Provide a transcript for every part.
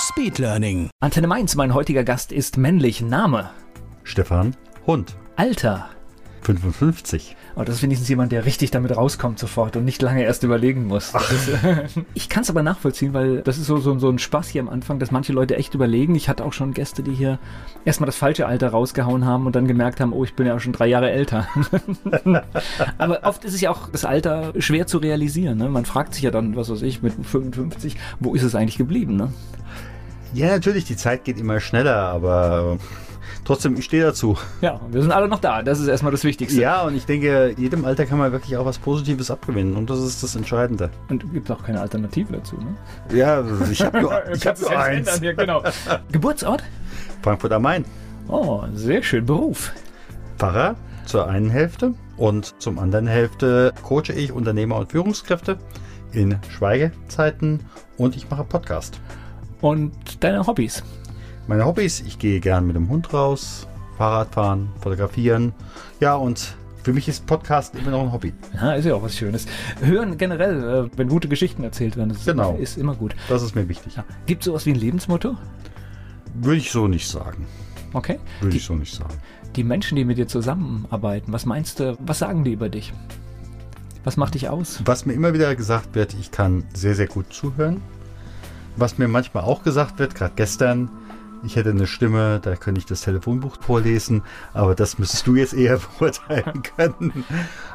Speedlearning. Antenne Mainz, mein heutiger Gast ist männlich. Name? Stefan Hund, Alter? 55. Oh, das ist wenigstens jemand, der richtig damit rauskommt sofort und nicht lange erst überlegen muss. Ist, ich kann es aber nachvollziehen, weil das ist so, so, so ein Spaß hier am Anfang, dass manche Leute echt überlegen. Ich hatte auch schon Gäste, die hier erstmal das falsche Alter rausgehauen haben und dann gemerkt haben, oh, ich bin ja auch schon drei Jahre älter. aber oft ist es ja auch das Alter schwer zu realisieren. Ne? Man fragt sich ja dann, was weiß ich, mit 55, wo ist es eigentlich geblieben? Ne? Ja, natürlich, die Zeit geht immer schneller, aber trotzdem, ich stehe dazu. Ja, wir sind alle noch da. Das ist erstmal das Wichtigste. Ja, und ich denke, jedem Alter kann man wirklich auch was Positives abgewinnen und das ist das Entscheidende. Und gibt auch keine Alternative dazu, ne? Ja, ich habe nur, ich hab nur eins. ändern genau. Geburtsort? Frankfurt am Main. Oh, sehr schön. Beruf? Pfarrer zur einen Hälfte und zum anderen Hälfte coache ich Unternehmer und Führungskräfte in Schweigezeiten und ich mache Podcast. Und deine Hobbys? Meine Hobbys, ich gehe gern mit dem Hund raus, Fahrradfahren, fotografieren. Ja, und für mich ist Podcast immer noch ein Hobby. Ja, ist ja auch was Schönes. Hören generell, äh, wenn gute Geschichten erzählt werden, das Genau. ist immer gut. Das ist mir wichtig. Ja. Gibt es sowas wie ein Lebensmotto? Würde ich so nicht sagen. Okay. Würde Die, ich so nicht sagen. die Menschen, die mit dir zusammenarbeiten, was meinst du, was sagen die über dich? Was macht dich aus? Was mir immer wieder gesagt wird, ich kann sehr, sehr gut zuhören. Was mir manchmal auch gesagt wird, gerade gestern, ich hätte eine Stimme, da könnte ich das Telefonbuch vorlesen, aber das müsstest du jetzt eher beurteilen können.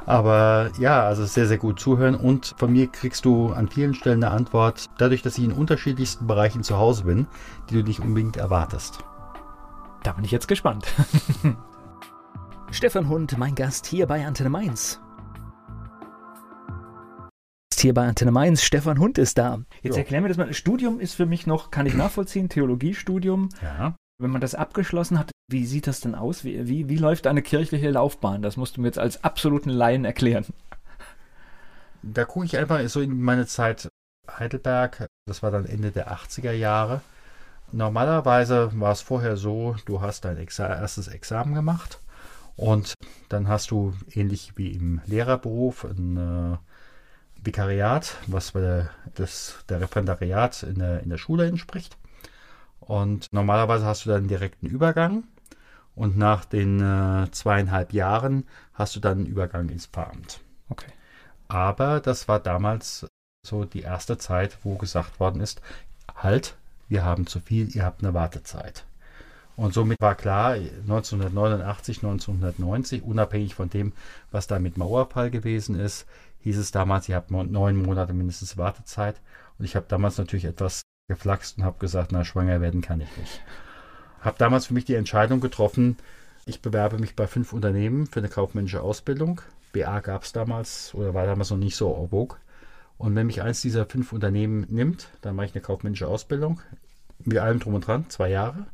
Aber ja, also sehr, sehr gut zuhören und von mir kriegst du an vielen Stellen eine Antwort, dadurch, dass ich in unterschiedlichsten Bereichen zu Hause bin, die du nicht unbedingt erwartest. Da bin ich jetzt gespannt. Stefan Hund, mein Gast hier bei Antenne Mainz. Hier bei Antenne Mainz, Stefan Hund ist da. Jetzt Ja. erklär mir das mal. Studium ist für mich noch, kann ich nachvollziehen, Theologiestudium. Ja. Wenn man das abgeschlossen hat, wie sieht das denn aus? Wie, wie, wie läuft eine kirchliche Laufbahn? Das musst du mir jetzt als absoluten Laien erklären. Da gucke ich einfach so in meine Zeit Heidelberg. Das war dann Ende der 80er Jahre. Normalerweise war es vorher so, du hast dein Exa erstes Examen gemacht und dann hast du ähnlich wie im Lehrerberuf ein äh, Vikariat, was bei der, das, der Referendariat in der, in der Schule entspricht. Und normalerweise hast du dann einen direkten Übergang und nach den äh, zweieinhalb Jahren hast du dann einen Übergang ins Pfarramt. Okay. Aber das war damals so die erste Zeit, wo gesagt worden ist, halt, wir haben zu viel, ihr habt eine Wartezeit. Und somit war klar, 1989, 1990, unabhängig von dem, was da mit Mauerfall gewesen ist, hieß es damals, ihr habt neun Monate mindestens Wartezeit. Und ich habe damals natürlich etwas geflaxt und habe gesagt, na, schwanger werden kann ich nicht. Habe damals für mich die Entscheidung getroffen, ich bewerbe mich bei fünf Unternehmen für eine kaufmännische Ausbildung. BA gab es damals oder war damals noch nicht so vogue. Und wenn mich eins dieser fünf Unternehmen nimmt, dann mache ich eine kaufmännische Ausbildung. Mit allem drum und dran, zwei Jahre.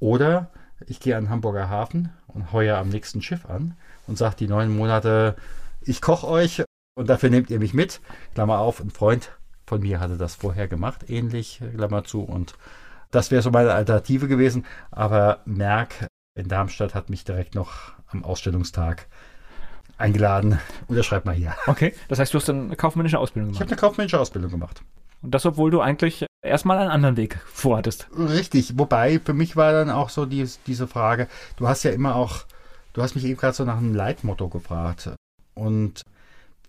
Oder ich gehe an den Hamburger Hafen und heuer am nächsten Schiff an und sage die neun Monate, ich koche euch und dafür nehmt ihr mich mit. Klammer auf, ein Freund von mir hatte das vorher gemacht, ähnlich, Klammer zu. Und das wäre so meine Alternative gewesen. Aber Merck in Darmstadt hat mich direkt noch am Ausstellungstag eingeladen. Unterschreib mal hier. Okay, das heißt, du hast eine kaufmännische Ausbildung Ich habe gemacht. eine kaufmännische Ausbildung gemacht. Und das, obwohl du eigentlich erstmal einen anderen Weg vorhattest. Richtig, wobei für mich war dann auch so die, diese Frage, du hast ja immer auch, du hast mich eben gerade so nach einem Leitmotto gefragt. Und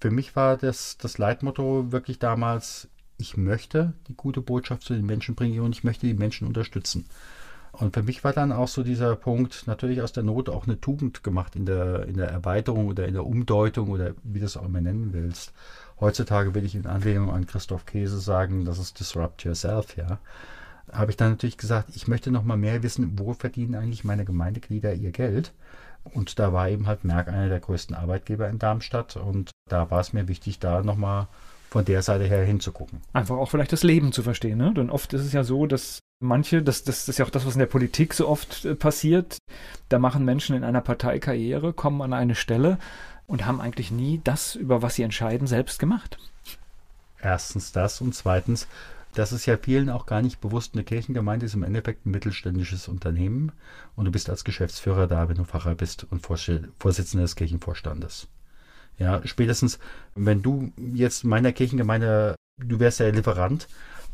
für mich war das, das Leitmotto wirklich damals, ich möchte die gute Botschaft zu den Menschen bringen und ich möchte die Menschen unterstützen. Und für mich war dann auch so dieser Punkt, natürlich aus der Not auch eine Tugend gemacht in der, in der Erweiterung oder in der Umdeutung oder wie du es auch immer nennen willst. Heutzutage will ich in Anlehnung an Christoph Käse sagen, das ist Disrupt Yourself, ja. Habe ich dann natürlich gesagt, ich möchte noch mal mehr wissen, wo verdienen eigentlich meine Gemeindeglieder ihr Geld? Und da war eben halt Merck einer der größten Arbeitgeber in Darmstadt und da war es mir wichtig, da nochmal von der Seite her hinzugucken. Einfach auch vielleicht das Leben zu verstehen, ne? Denn oft ist es ja so, dass manche, das, das, das ist ja auch das, was in der Politik so oft äh, passiert, da machen Menschen in einer Partei Karriere, kommen an eine Stelle und haben eigentlich nie das, über was sie entscheiden, selbst gemacht. Erstens das und zweitens, das ist ja vielen auch gar nicht bewusst, eine Kirchengemeinde ist im Endeffekt ein mittelständisches Unternehmen und du bist als Geschäftsführer da, wenn du Pfarrer bist und Vorsitzender des Kirchenvorstandes. Ja, spätestens, wenn du jetzt meiner Kirchengemeinde, du wärst ja Lieferant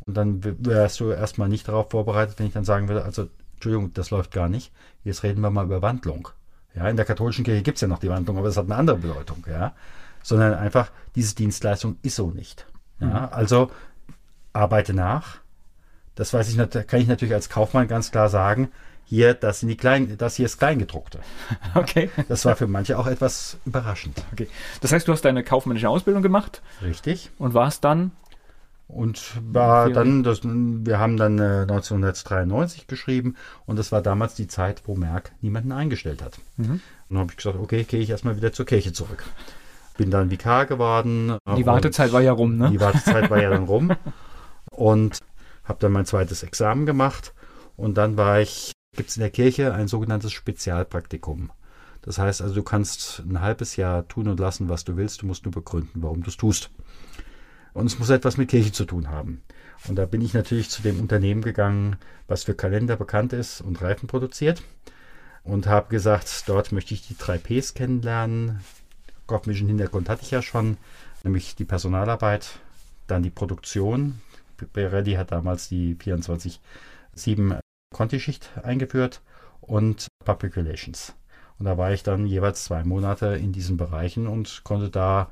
und dann wärst du erstmal nicht darauf vorbereitet, wenn ich dann sagen würde, also Entschuldigung, das läuft gar nicht. Jetzt reden wir mal über Wandlung. Ja, in der katholischen Kirche gibt es ja noch die Wandlung, aber das hat eine andere Bedeutung, ja. Sondern einfach, diese Dienstleistung ist so nicht. Ja, mhm. also arbeite nach. Das weiß ich, kann ich natürlich als Kaufmann ganz klar sagen. Hier, das sind die kleinen, das hier ist Kleingedruckte. Okay. Das war für manche auch etwas überraschend. Okay. Das heißt, du hast deine kaufmännische Ausbildung gemacht. Richtig. Und warst dann und war dann, das, wir haben dann äh, 1993 geschrieben und das war damals die Zeit, wo Merck niemanden eingestellt hat. Mhm. Und dann habe ich gesagt, okay, gehe ich erstmal wieder zur Kirche zurück. Bin dann Vikar geworden. Die Wartezeit war ja rum, ne? Die Wartezeit war ja dann rum. Und habe dann mein zweites Examen gemacht. Und dann war ich, gibt es in der Kirche ein sogenanntes Spezialpraktikum. Das heißt also, du kannst ein halbes Jahr tun und lassen, was du willst. Du musst nur begründen, warum du es tust. Und es muss etwas mit Kirche zu tun haben. Und da bin ich natürlich zu dem Unternehmen gegangen, was für Kalender bekannt ist und Reifen produziert. Und habe gesagt, dort möchte ich die drei Ps kennenlernen. Kaufmännischen Hintergrund hatte ich ja schon, nämlich die Personalarbeit, dann die Produktion. Pirelli hat damals die 24-7 Conti-Schicht eingeführt und Public Relations. Und da war ich dann jeweils zwei Monate in diesen Bereichen und konnte da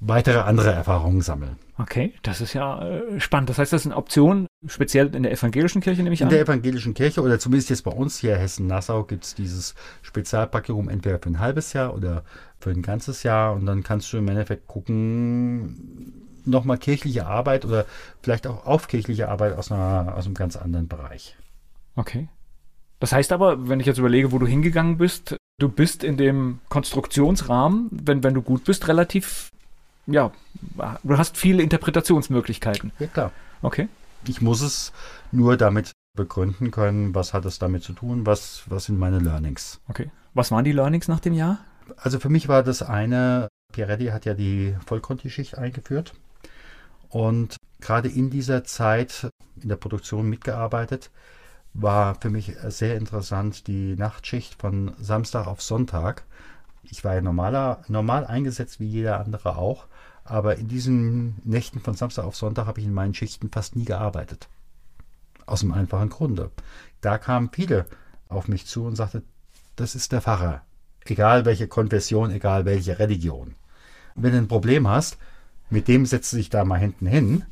weitere andere Erfahrungen sammeln. Okay, das ist ja äh, spannend. Das heißt, das ist eine Option, speziell in der evangelischen Kirche, nehme ich in an? In der evangelischen Kirche oder zumindest jetzt bei uns hier Hessen-Nassau gibt es dieses Spezialpaktum entweder für ein halbes Jahr oder für ein ganzes Jahr und dann kannst du im Endeffekt gucken, nochmal kirchliche Arbeit oder vielleicht auch aufkirchliche Arbeit aus, einer, aus einem ganz anderen Bereich. Okay. Das heißt aber, wenn ich jetzt überlege, wo du hingegangen bist, du bist in dem Konstruktionsrahmen, wenn, wenn du gut bist, relativ ja, du hast viele Interpretationsmöglichkeiten. Ja, klar. Okay. Ich muss es nur damit begründen können, was hat es damit zu tun, was, was sind meine Learnings. Okay. Was waren die Learnings nach dem Jahr? Also für mich war das eine, Pieretti hat ja die Vollkonti-Schicht eingeführt und gerade in dieser Zeit in der Produktion mitgearbeitet, war für mich sehr interessant die Nachtschicht von Samstag auf Sonntag. Ich war ja normaler, normal eingesetzt wie jeder andere auch aber in diesen Nächten von Samstag auf Sonntag habe ich in meinen Schichten fast nie gearbeitet. Aus einem einfachen Grunde. Da kamen viele auf mich zu und sagten, das ist der Pfarrer. Egal welche Konfession, egal welche Religion. Wenn du ein Problem hast, mit dem setzt du dich da mal hinten hin.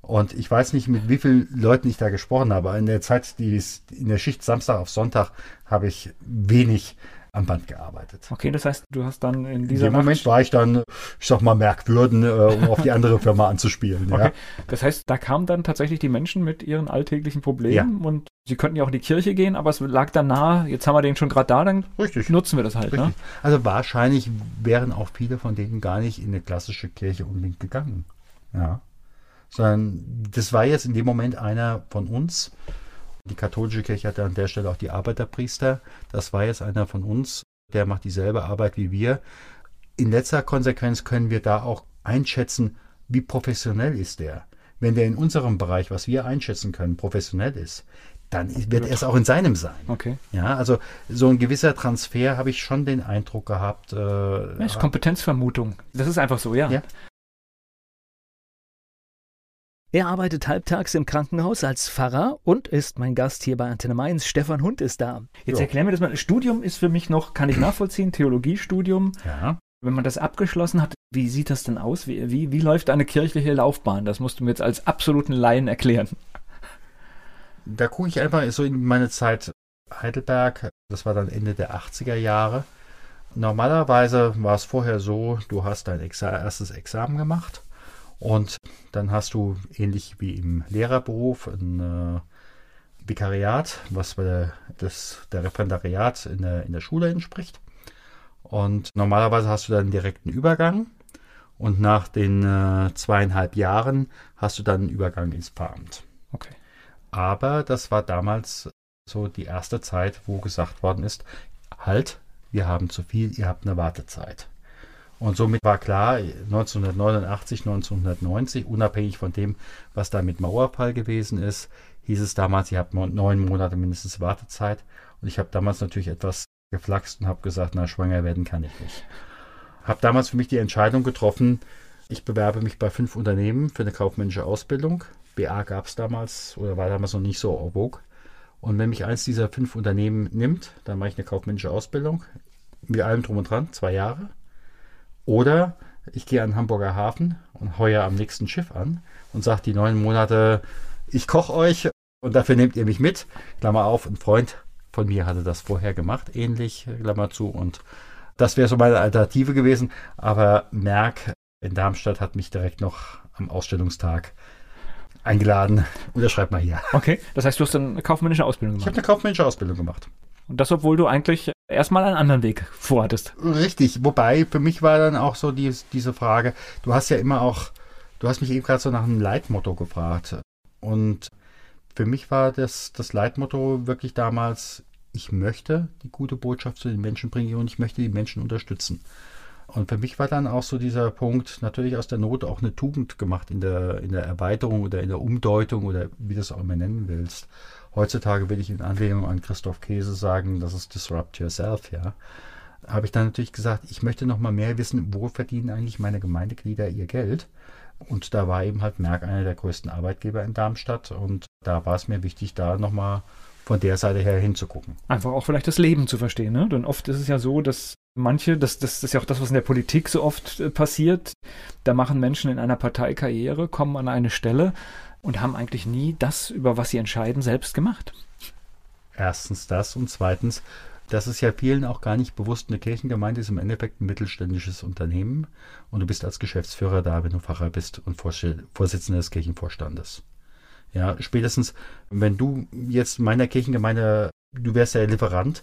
Und ich weiß nicht, mit wie vielen Leuten ich da gesprochen habe. In der Zeit, die in der Schicht Samstag auf Sonntag, habe ich wenig am Band gearbeitet. Okay, das heißt, du hast dann in dieser in dem Moment war ich dann, ich sag mal, Merkwürden, äh, um auf die andere Firma anzuspielen. Okay. Ja. Das heißt, da kamen dann tatsächlich die Menschen mit ihren alltäglichen Problemen ja. und sie könnten ja auch in die Kirche gehen, aber es lag dann nahe, jetzt haben wir den schon gerade da, dann Richtig. nutzen wir das halt. Ne? Also wahrscheinlich wären auch viele von denen gar nicht in eine klassische Kirche unbedingt gegangen. Ja. Sondern das war jetzt in dem Moment einer von uns, die katholische Kirche hatte an der Stelle auch die Arbeiterpriester. Das war jetzt einer von uns, der macht dieselbe Arbeit wie wir. In letzter Konsequenz können wir da auch einschätzen, wie professionell ist der. Wenn der in unserem Bereich, was wir einschätzen können, professionell ist, dann wird er es auch in seinem sein. Okay. Ja, also so ein gewisser Transfer habe ich schon den Eindruck gehabt. Äh, ja, ist Kompetenzvermutung. Das ist einfach so, ja. ja. Er arbeitet halbtags im Krankenhaus als Pfarrer und ist mein Gast hier bei Antenne Mainz. Stefan Hund ist da. Jetzt jo. erklär mir das mal. Studium ist für mich noch, kann ich nachvollziehen, Theologiestudium. Ja. Wenn man das abgeschlossen hat, wie sieht das denn aus? Wie, wie, wie läuft eine kirchliche Laufbahn? Das musst du mir jetzt als absoluten Laien erklären. Da gucke ich einfach so in meine Zeit Heidelberg. Das war dann Ende der 80er Jahre. Normalerweise war es vorher so, du hast dein Exa erstes Examen gemacht und dann hast du ähnlich wie im Lehrerberuf ein äh, Vikariat, was bei der, das, der Referendariat in der, in der Schule entspricht. Und normalerweise hast du dann einen direkten Übergang. Und nach den äh, zweieinhalb Jahren hast du dann einen Übergang ins Pfarramt. Okay. Aber das war damals so die erste Zeit, wo gesagt worden ist, halt, wir haben zu viel, ihr habt eine Wartezeit. Und somit war klar, 1989, 1990, unabhängig von dem, was da mit Mauerfall gewesen ist, hieß es damals, ihr habt neun Monate mindestens Wartezeit. Und ich habe damals natürlich etwas geflaxt und habe gesagt, na, schwanger werden kann ich nicht. Habe damals für mich die Entscheidung getroffen, ich bewerbe mich bei fünf Unternehmen für eine kaufmännische Ausbildung. BA gab es damals oder war damals noch nicht so en vogue. Und wenn mich eins dieser fünf Unternehmen nimmt, dann mache ich eine kaufmännische Ausbildung mit allem drum und dran, zwei Jahre. Oder ich gehe an den Hamburger Hafen und heuer am nächsten Schiff an und sage die neun Monate, ich koche euch und dafür nehmt ihr mich mit. Klammer auf, ein Freund von mir hatte das vorher gemacht, ähnlich, Klammer zu. Und das wäre so meine Alternative gewesen. Aber Merck in Darmstadt hat mich direkt noch am Ausstellungstag eingeladen. Unterschreib mal hier. Okay, das heißt, du hast eine kaufmännische Ausbildung Ich gemacht. habe eine kaufmännische Ausbildung gemacht. Und das, obwohl du eigentlich erstmal einen anderen Weg vorhattest. Richtig, wobei für mich war dann auch so die, diese Frage, du hast ja immer auch, du hast mich eben gerade so nach einem Leitmotto gefragt. Und für mich war das, das Leitmotto wirklich damals, ich möchte die gute Botschaft zu den Menschen bringen und ich möchte die Menschen unterstützen. Und für mich war dann auch so dieser Punkt, natürlich aus der Not auch eine Tugend gemacht in der, in der Erweiterung oder in der Umdeutung oder wie du es auch immer nennen willst. Heutzutage will ich in Anlehnung an Christoph Käse sagen, das ist Disrupt Yourself, ja. Habe ich dann natürlich gesagt, ich möchte noch mal mehr wissen, wo verdienen eigentlich meine Gemeindeglieder ihr Geld? Und da war eben halt Merck einer der größten Arbeitgeber in Darmstadt und da war es mir wichtig, da nochmal von der Seite her hinzugucken. Einfach auch vielleicht das Leben zu verstehen, ne? Denn oft ist es ja so, dass manche, das, das ist ja auch das, was in der Politik so oft äh, passiert, da machen Menschen in einer Partei Karriere, kommen an eine Stelle und haben eigentlich nie das, über was sie entscheiden, selbst gemacht. Erstens das und zweitens, das ist ja vielen auch gar nicht bewusst, eine Kirchengemeinde ist im Endeffekt ein mittelständisches Unternehmen und du bist als Geschäftsführer da, wenn du Pfarrer bist und Vorsitzender des Kirchenvorstandes. Ja, spätestens, wenn du jetzt meiner Kirchengemeinde, du wärst ja Lieferant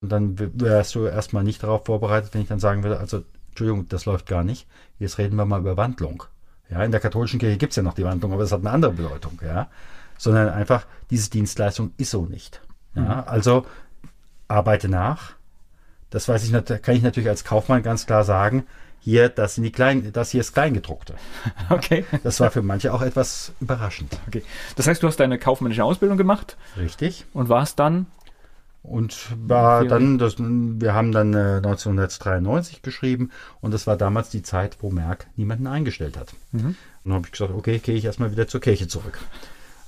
und dann wärst du erstmal nicht darauf vorbereitet, wenn ich dann sagen würde, also Entschuldigung, das läuft gar nicht. Jetzt reden wir mal über Wandlung. Ja, in der katholischen Kirche gibt es ja noch die Wandlung, aber das hat eine andere Bedeutung, ja. Sondern einfach, diese Dienstleistung ist so nicht. Ja, also arbeite nach. Das weiß ich, kann ich natürlich als Kaufmann ganz klar sagen. Hier, das sind die kleinen, das hier ist Kleingedruckte. Okay. Das war für manche auch etwas überraschend. okay. Das heißt, du hast deine kaufmännische Ausbildung gemacht Richtig. und warst dann, Und war dann, das, wir haben dann äh, 1993 geschrieben und das war damals die Zeit, wo Merck niemanden eingestellt hat. Mhm. Und dann habe ich gesagt, okay, gehe ich erstmal wieder zur Kirche zurück.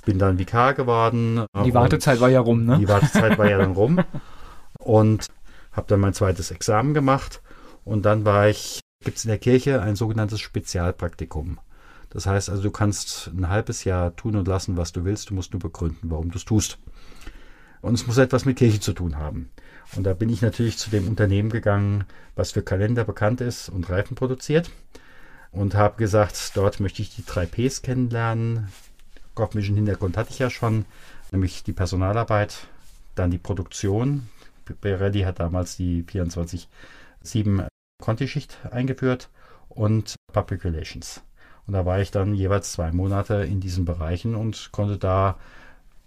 Bin dann Vikar geworden. die Wartezeit war ja rum, ne? Die Wartezeit war ja dann rum. Und habe dann mein zweites Examen gemacht. Und dann war ich, gibt es in der Kirche ein sogenanntes Spezialpraktikum. Das heißt also, du kannst ein halbes Jahr tun und lassen, was du willst. Du musst nur begründen, warum du es tust. Und es muss etwas mit Kirche zu tun haben. Und da bin ich natürlich zu dem Unternehmen gegangen, was für Kalender bekannt ist und Reifen produziert. Und habe gesagt, dort möchte ich die drei Ps kennenlernen. kaufmännischen Hintergrund hatte ich ja schon, nämlich die Personalarbeit, dann die Produktion. Pirelli hat damals die 24-7 Conti-Schicht eingeführt und Public Relations. Und da war ich dann jeweils zwei Monate in diesen Bereichen und konnte da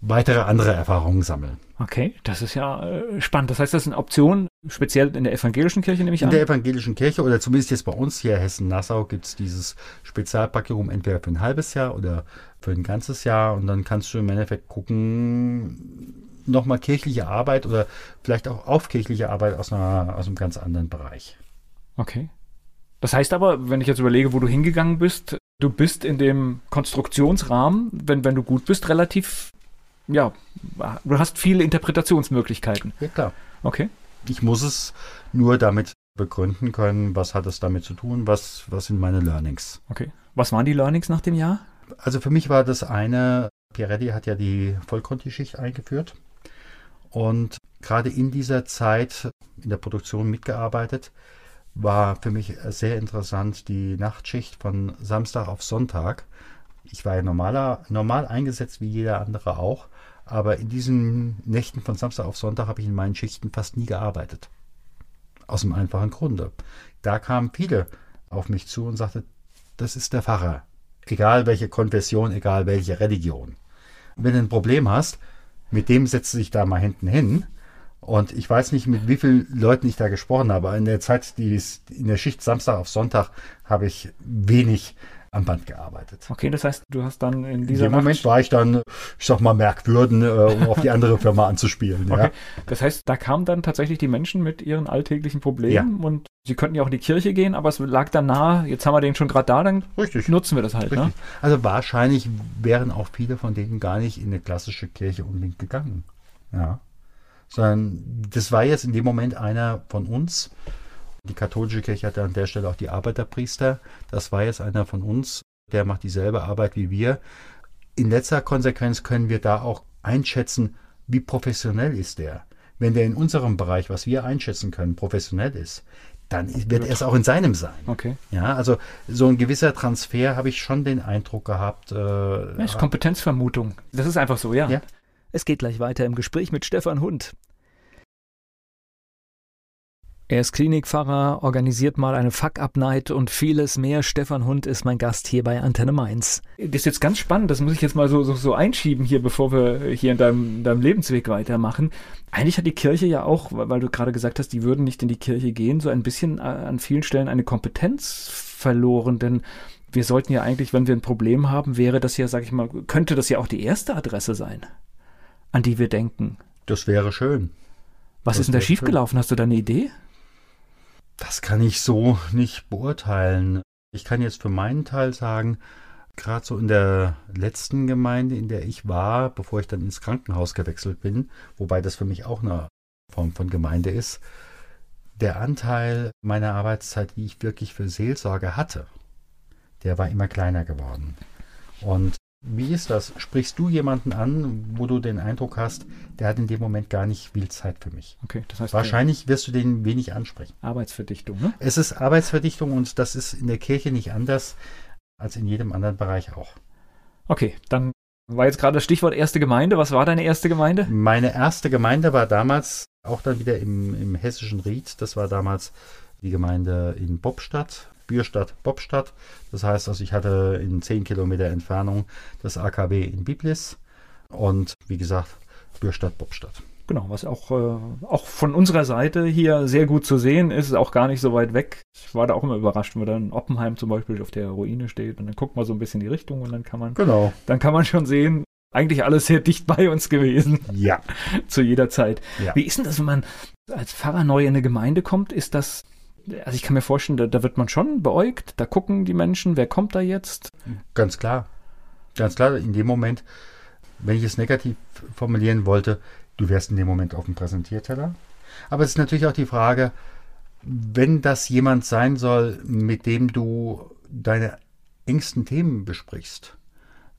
weitere andere Erfahrungen sammeln. Okay, das ist ja äh, spannend. Das heißt, das ist eine Option, speziell in der evangelischen Kirche, nehme ich In an. der evangelischen Kirche oder zumindest jetzt bei uns hier Hessen-Nassau gibt es dieses Spezialpraktikum entweder für ein halbes Jahr oder für ein ganzes Jahr und dann kannst du im Endeffekt gucken, nochmal kirchliche Arbeit oder vielleicht auch auf kirchliche Arbeit aus, einer, aus einem ganz anderen Bereich. Okay. Das heißt aber, wenn ich jetzt überlege, wo du hingegangen bist, du bist in dem Konstruktionsrahmen, wenn, wenn du gut bist, relativ, ja, du hast viele Interpretationsmöglichkeiten. Ja klar. Okay. Ich muss es nur damit begründen können, was hat es damit zu tun, was, was sind meine Learnings. Okay. Was waren die Learnings nach dem Jahr? Also für mich war das eine, Pieretti hat ja die Vollkonti-Schicht eingeführt und gerade in dieser Zeit in der Produktion mitgearbeitet, war für mich sehr interessant die Nachtschicht von Samstag auf Sonntag. Ich war ja normaler, normal eingesetzt wie jeder andere auch, aber in diesen Nächten von Samstag auf Sonntag habe ich in meinen Schichten fast nie gearbeitet. Aus einem einfachen Grunde. Da kamen viele auf mich zu und sagten, das ist der Pfarrer. Egal welche Konfession, egal welche Religion. Wenn du ein Problem hast, mit dem setzt du dich da mal hinten hin. Und ich weiß nicht, mit wie vielen Leuten ich da gesprochen habe. In der Zeit, die in der Schicht Samstag auf Sonntag, habe ich wenig am Band gearbeitet. Okay, das heißt, du hast dann in dieser in dem Moment war ich dann, ich sag mal, merkwürden, äh, um auf die andere Firma anzuspielen. Okay. Ja. Das heißt, da kamen dann tatsächlich die Menschen mit ihren alltäglichen Problemen ja. und sie könnten ja auch in die Kirche gehen, aber es lag dann nahe, jetzt haben wir den schon gerade da, dann Richtig. nutzen wir das halt. Ne? Also wahrscheinlich wären auch viele von denen gar nicht in eine klassische Kirche unbedingt gegangen. Ja. Sondern das war jetzt in dem Moment einer von uns, die katholische Kirche hatte an der Stelle auch die Arbeiterpriester. Das war jetzt einer von uns, der macht dieselbe Arbeit wie wir. In letzter Konsequenz können wir da auch einschätzen, wie professionell ist der. Wenn der in unserem Bereich, was wir einschätzen können, professionell ist, dann wird er es auch in seinem sein. Okay. Ja, also so ein gewisser Transfer habe ich schon den Eindruck gehabt. Äh, das ist Kompetenzvermutung. Das ist einfach so, ja. ja. Es geht gleich weiter im Gespräch mit Stefan Hund. Er ist Klinikpfarrer, organisiert mal eine Fuck-Up-Night und vieles mehr. Stefan Hund ist mein Gast hier bei Antenne Mainz. Das ist jetzt ganz spannend, das muss ich jetzt mal so, so, so einschieben hier, bevor wir hier in deinem, deinem Lebensweg weitermachen. Eigentlich hat die Kirche ja auch, weil du gerade gesagt hast, die würden nicht in die Kirche gehen, so ein bisschen äh, an vielen Stellen eine Kompetenz verloren, denn wir sollten ja eigentlich, wenn wir ein Problem haben, wäre das ja, sag ich mal, könnte das ja auch die erste Adresse sein, an die wir denken. Das wäre schön. Was das ist denn da schiefgelaufen? Hast du da eine Idee? Das kann ich so nicht beurteilen. Ich kann jetzt für meinen Teil sagen, gerade so in der letzten Gemeinde, in der ich war, bevor ich dann ins Krankenhaus gewechselt bin, wobei das für mich auch eine Form von Gemeinde ist, der Anteil meiner Arbeitszeit, die ich wirklich für Seelsorge hatte, der war immer kleiner geworden. Und wie ist das? Sprichst du jemanden an, wo du den Eindruck hast, der hat in dem Moment gar nicht viel Zeit für mich? Okay, das heißt. Wahrscheinlich wirst du den wenig ansprechen. Arbeitsverdichtung, ne? Es ist Arbeitsverdichtung und das ist in der Kirche nicht anders als in jedem anderen Bereich auch. Okay, dann war jetzt gerade das Stichwort erste Gemeinde. Was war deine erste Gemeinde? Meine erste Gemeinde war damals auch dann wieder im, im hessischen Ried. Das war damals die Gemeinde in Bobstadt Bürstadt, Bobstadt. Das heißt also, ich hatte in 10 Kilometer Entfernung das AKW in Biblis und wie gesagt, Bürstadt, Bobstadt. Genau, was auch, äh, auch von unserer Seite hier sehr gut zu sehen ist, ist auch gar nicht so weit weg. Ich war da auch immer überrascht, wenn dann Oppenheim zum Beispiel auf der Ruine steht und dann guckt man so ein bisschen die Richtung und dann kann man, genau. dann kann man schon sehen, eigentlich alles sehr dicht bei uns gewesen. Ja. zu jeder Zeit. Ja. Wie ist denn das, wenn man als Pfarrer neu in eine Gemeinde kommt? Ist das also ich kann mir vorstellen, da, da, wird man schon beäugt, da gucken die Menschen, wer kommt da jetzt? Ganz klar. Ganz klar, in dem Moment, wenn ich es negativ formulieren wollte, du wärst in dem Moment auf dem Präsentierteller. Aber es ist natürlich auch die Frage, wenn das jemand sein soll, mit dem du deine engsten Themen besprichst,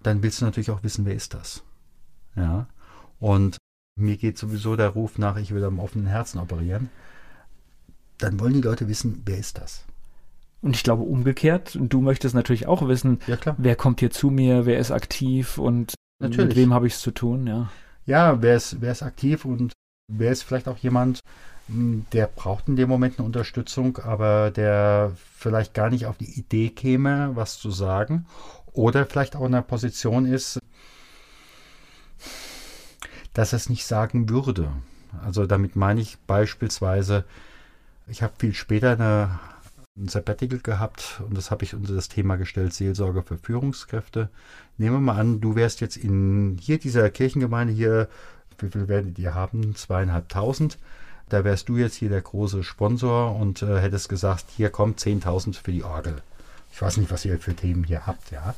dann willst du natürlich auch wissen, wer ist das. Ja. Und mir geht sowieso der Ruf nach, ich will am offenen Herzen operieren dann wollen die Leute wissen, wer ist das? Und ich glaube umgekehrt, du möchtest natürlich auch wissen, ja, wer kommt hier zu mir, wer ist aktiv und natürlich. mit wem habe ich es zu tun, ja. Ja, wer ist, wer ist aktiv und wer ist vielleicht auch jemand, hm, der braucht in dem Moment eine Unterstützung, aber der vielleicht gar nicht auf die Idee käme, was zu sagen. Oder vielleicht auch in einer Position ist, dass er es nicht sagen würde. Also damit meine ich beispielsweise, ich habe viel später eine, ein Sabbatical gehabt und das habe ich unter das Thema gestellt, Seelsorge für Führungskräfte. Nehmen wir mal an, du wärst jetzt in hier dieser Kirchengemeinde hier, wie viel werdet ihr haben? Zweieinhalbtausend. Da wärst du jetzt hier der große Sponsor und äh, hättest gesagt, hier kommt 10.000 für die Orgel. Ich weiß nicht, was ihr für Themen hier habt, ja.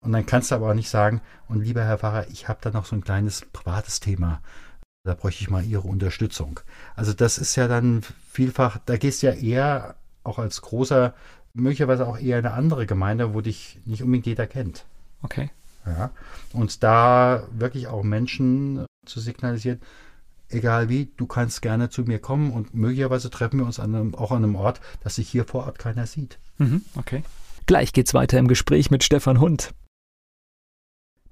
Und dann kannst du aber auch nicht sagen, und lieber Herr Pfarrer, ich habe da noch so ein kleines privates Thema. Da bräuchte ich mal Ihre Unterstützung. Also das ist ja dann vielfach, da gehst du ja eher auch als großer, möglicherweise auch eher eine andere Gemeinde, wo dich nicht unbedingt jeder kennt. Okay. Ja. Und da wirklich auch Menschen zu signalisieren, egal wie, du kannst gerne zu mir kommen und möglicherweise treffen wir uns an einem, auch an einem Ort, dass sich hier vor Ort keiner sieht. Mhm, okay. Gleich geht's weiter im Gespräch mit Stefan Hund.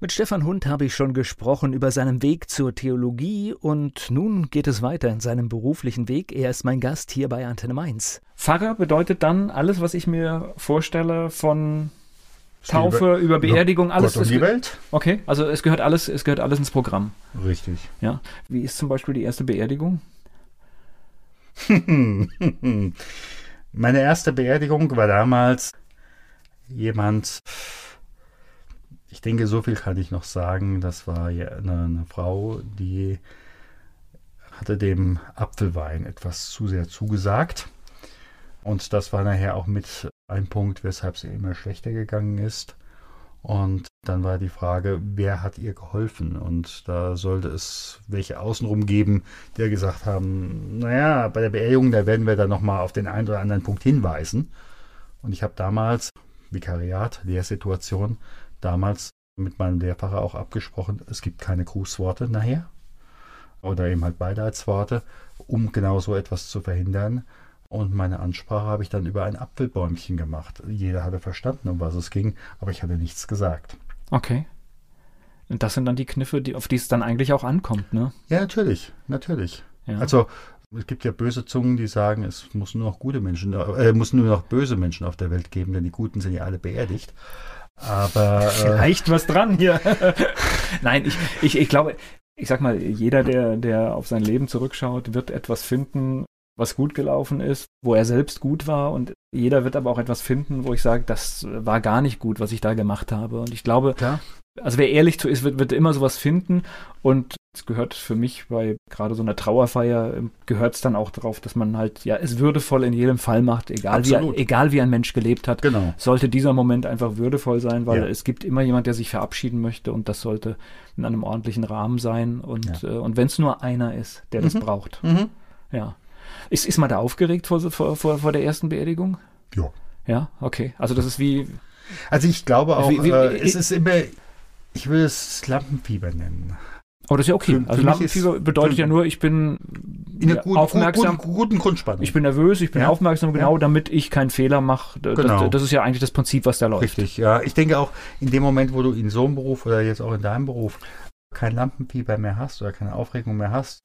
Mit Stefan Hund habe ich schon gesprochen über seinen Weg zur Theologie und nun geht es weiter in seinem beruflichen Weg. Er ist mein Gast hier bei Antenne Mainz. Pfarrer bedeutet dann alles, was ich mir vorstelle von Taufe, über, Beerdigung, alles. Gott und die Welt. Okay, also es gehört alles, es gehört alles ins Programm. Richtig. Ja. Wie ist zum Beispiel die erste Beerdigung? Meine erste Beerdigung war damals jemand, ich denke, so viel kann ich noch sagen. Das war eine, eine Frau, die hatte dem Apfelwein etwas zu sehr zugesagt. Und das war nachher auch mit ein Punkt, weshalb sie immer schlechter gegangen ist. Und dann war die Frage, wer hat ihr geholfen? Und da sollte es welche außenrum geben, die gesagt haben, naja, bei der Beerdigung, da werden wir dann nochmal auf den einen oder anderen Punkt hinweisen. Und ich habe damals, Vikariat, Lehrsituation, damals mit meinem Lehrpfarrer auch abgesprochen, es gibt keine Grußworte nachher oder eben halt Beileidsworte, um genau so etwas zu verhindern. Und meine Ansprache habe ich dann über ein Apfelbäumchen gemacht. Jeder hatte verstanden, um was es ging, aber ich hatte nichts gesagt. Okay. Und das sind dann die Kniffe, die, auf die es dann eigentlich auch ankommt, ne? Ja, natürlich, natürlich. Ja. Also es gibt ja böse Zungen, die sagen, es muss nur noch gute Menschen, äh, muss nur noch böse Menschen auf der Welt geben, denn die Guten sind ja alle beerdigt. Aber äh, vielleicht was dran hier. Nein, ich, ich, ich glaube, ich sag mal, jeder, der, der auf sein Leben zurückschaut, wird etwas finden, was gut gelaufen ist, wo er selbst gut war und jeder wird aber auch etwas finden, wo ich sage, das war gar nicht gut, was ich da gemacht habe. Und ich glaube, Klar. Also wer ehrlich zu ist, wird, wird immer sowas finden und es gehört für mich bei gerade so einer Trauerfeier, ähm, gehört es dann auch darauf, dass man halt ja es würdevoll in jedem Fall macht, egal, wie, egal wie ein Mensch gelebt hat, genau. sollte dieser Moment einfach würdevoll sein, weil ja. es gibt immer jemand, der sich verabschieden möchte und das sollte in einem ordentlichen Rahmen sein und, ja. äh, und wenn es nur einer ist, der mhm. das braucht. Mhm. Ja. Ist, ist man da aufgeregt vor, vor, vor, vor der ersten Beerdigung? Ja. Ja, okay. Also das ist wie. Also ich glaube auch, wie, wie, äh, es ist immer, ich will es Lampenfieber nennen. Oh, das ist ja okay. Für, also für Lampenfieber bedeutet ja nur, ich bin in einer guten, aufmerksam. Guten, guten Grundspannung. Ich bin nervös, ich bin ja. aufmerksam, genau, ja. damit ich keinen Fehler mache. Das, genau. das, ist ja eigentlich das Prinzip, was da läuft. Richtig, ja. Ich denke auch, in dem Moment, wo du in so einem Beruf oder jetzt auch in deinem Beruf kein Lampenfieber mehr hast oder keine Aufregung mehr hast,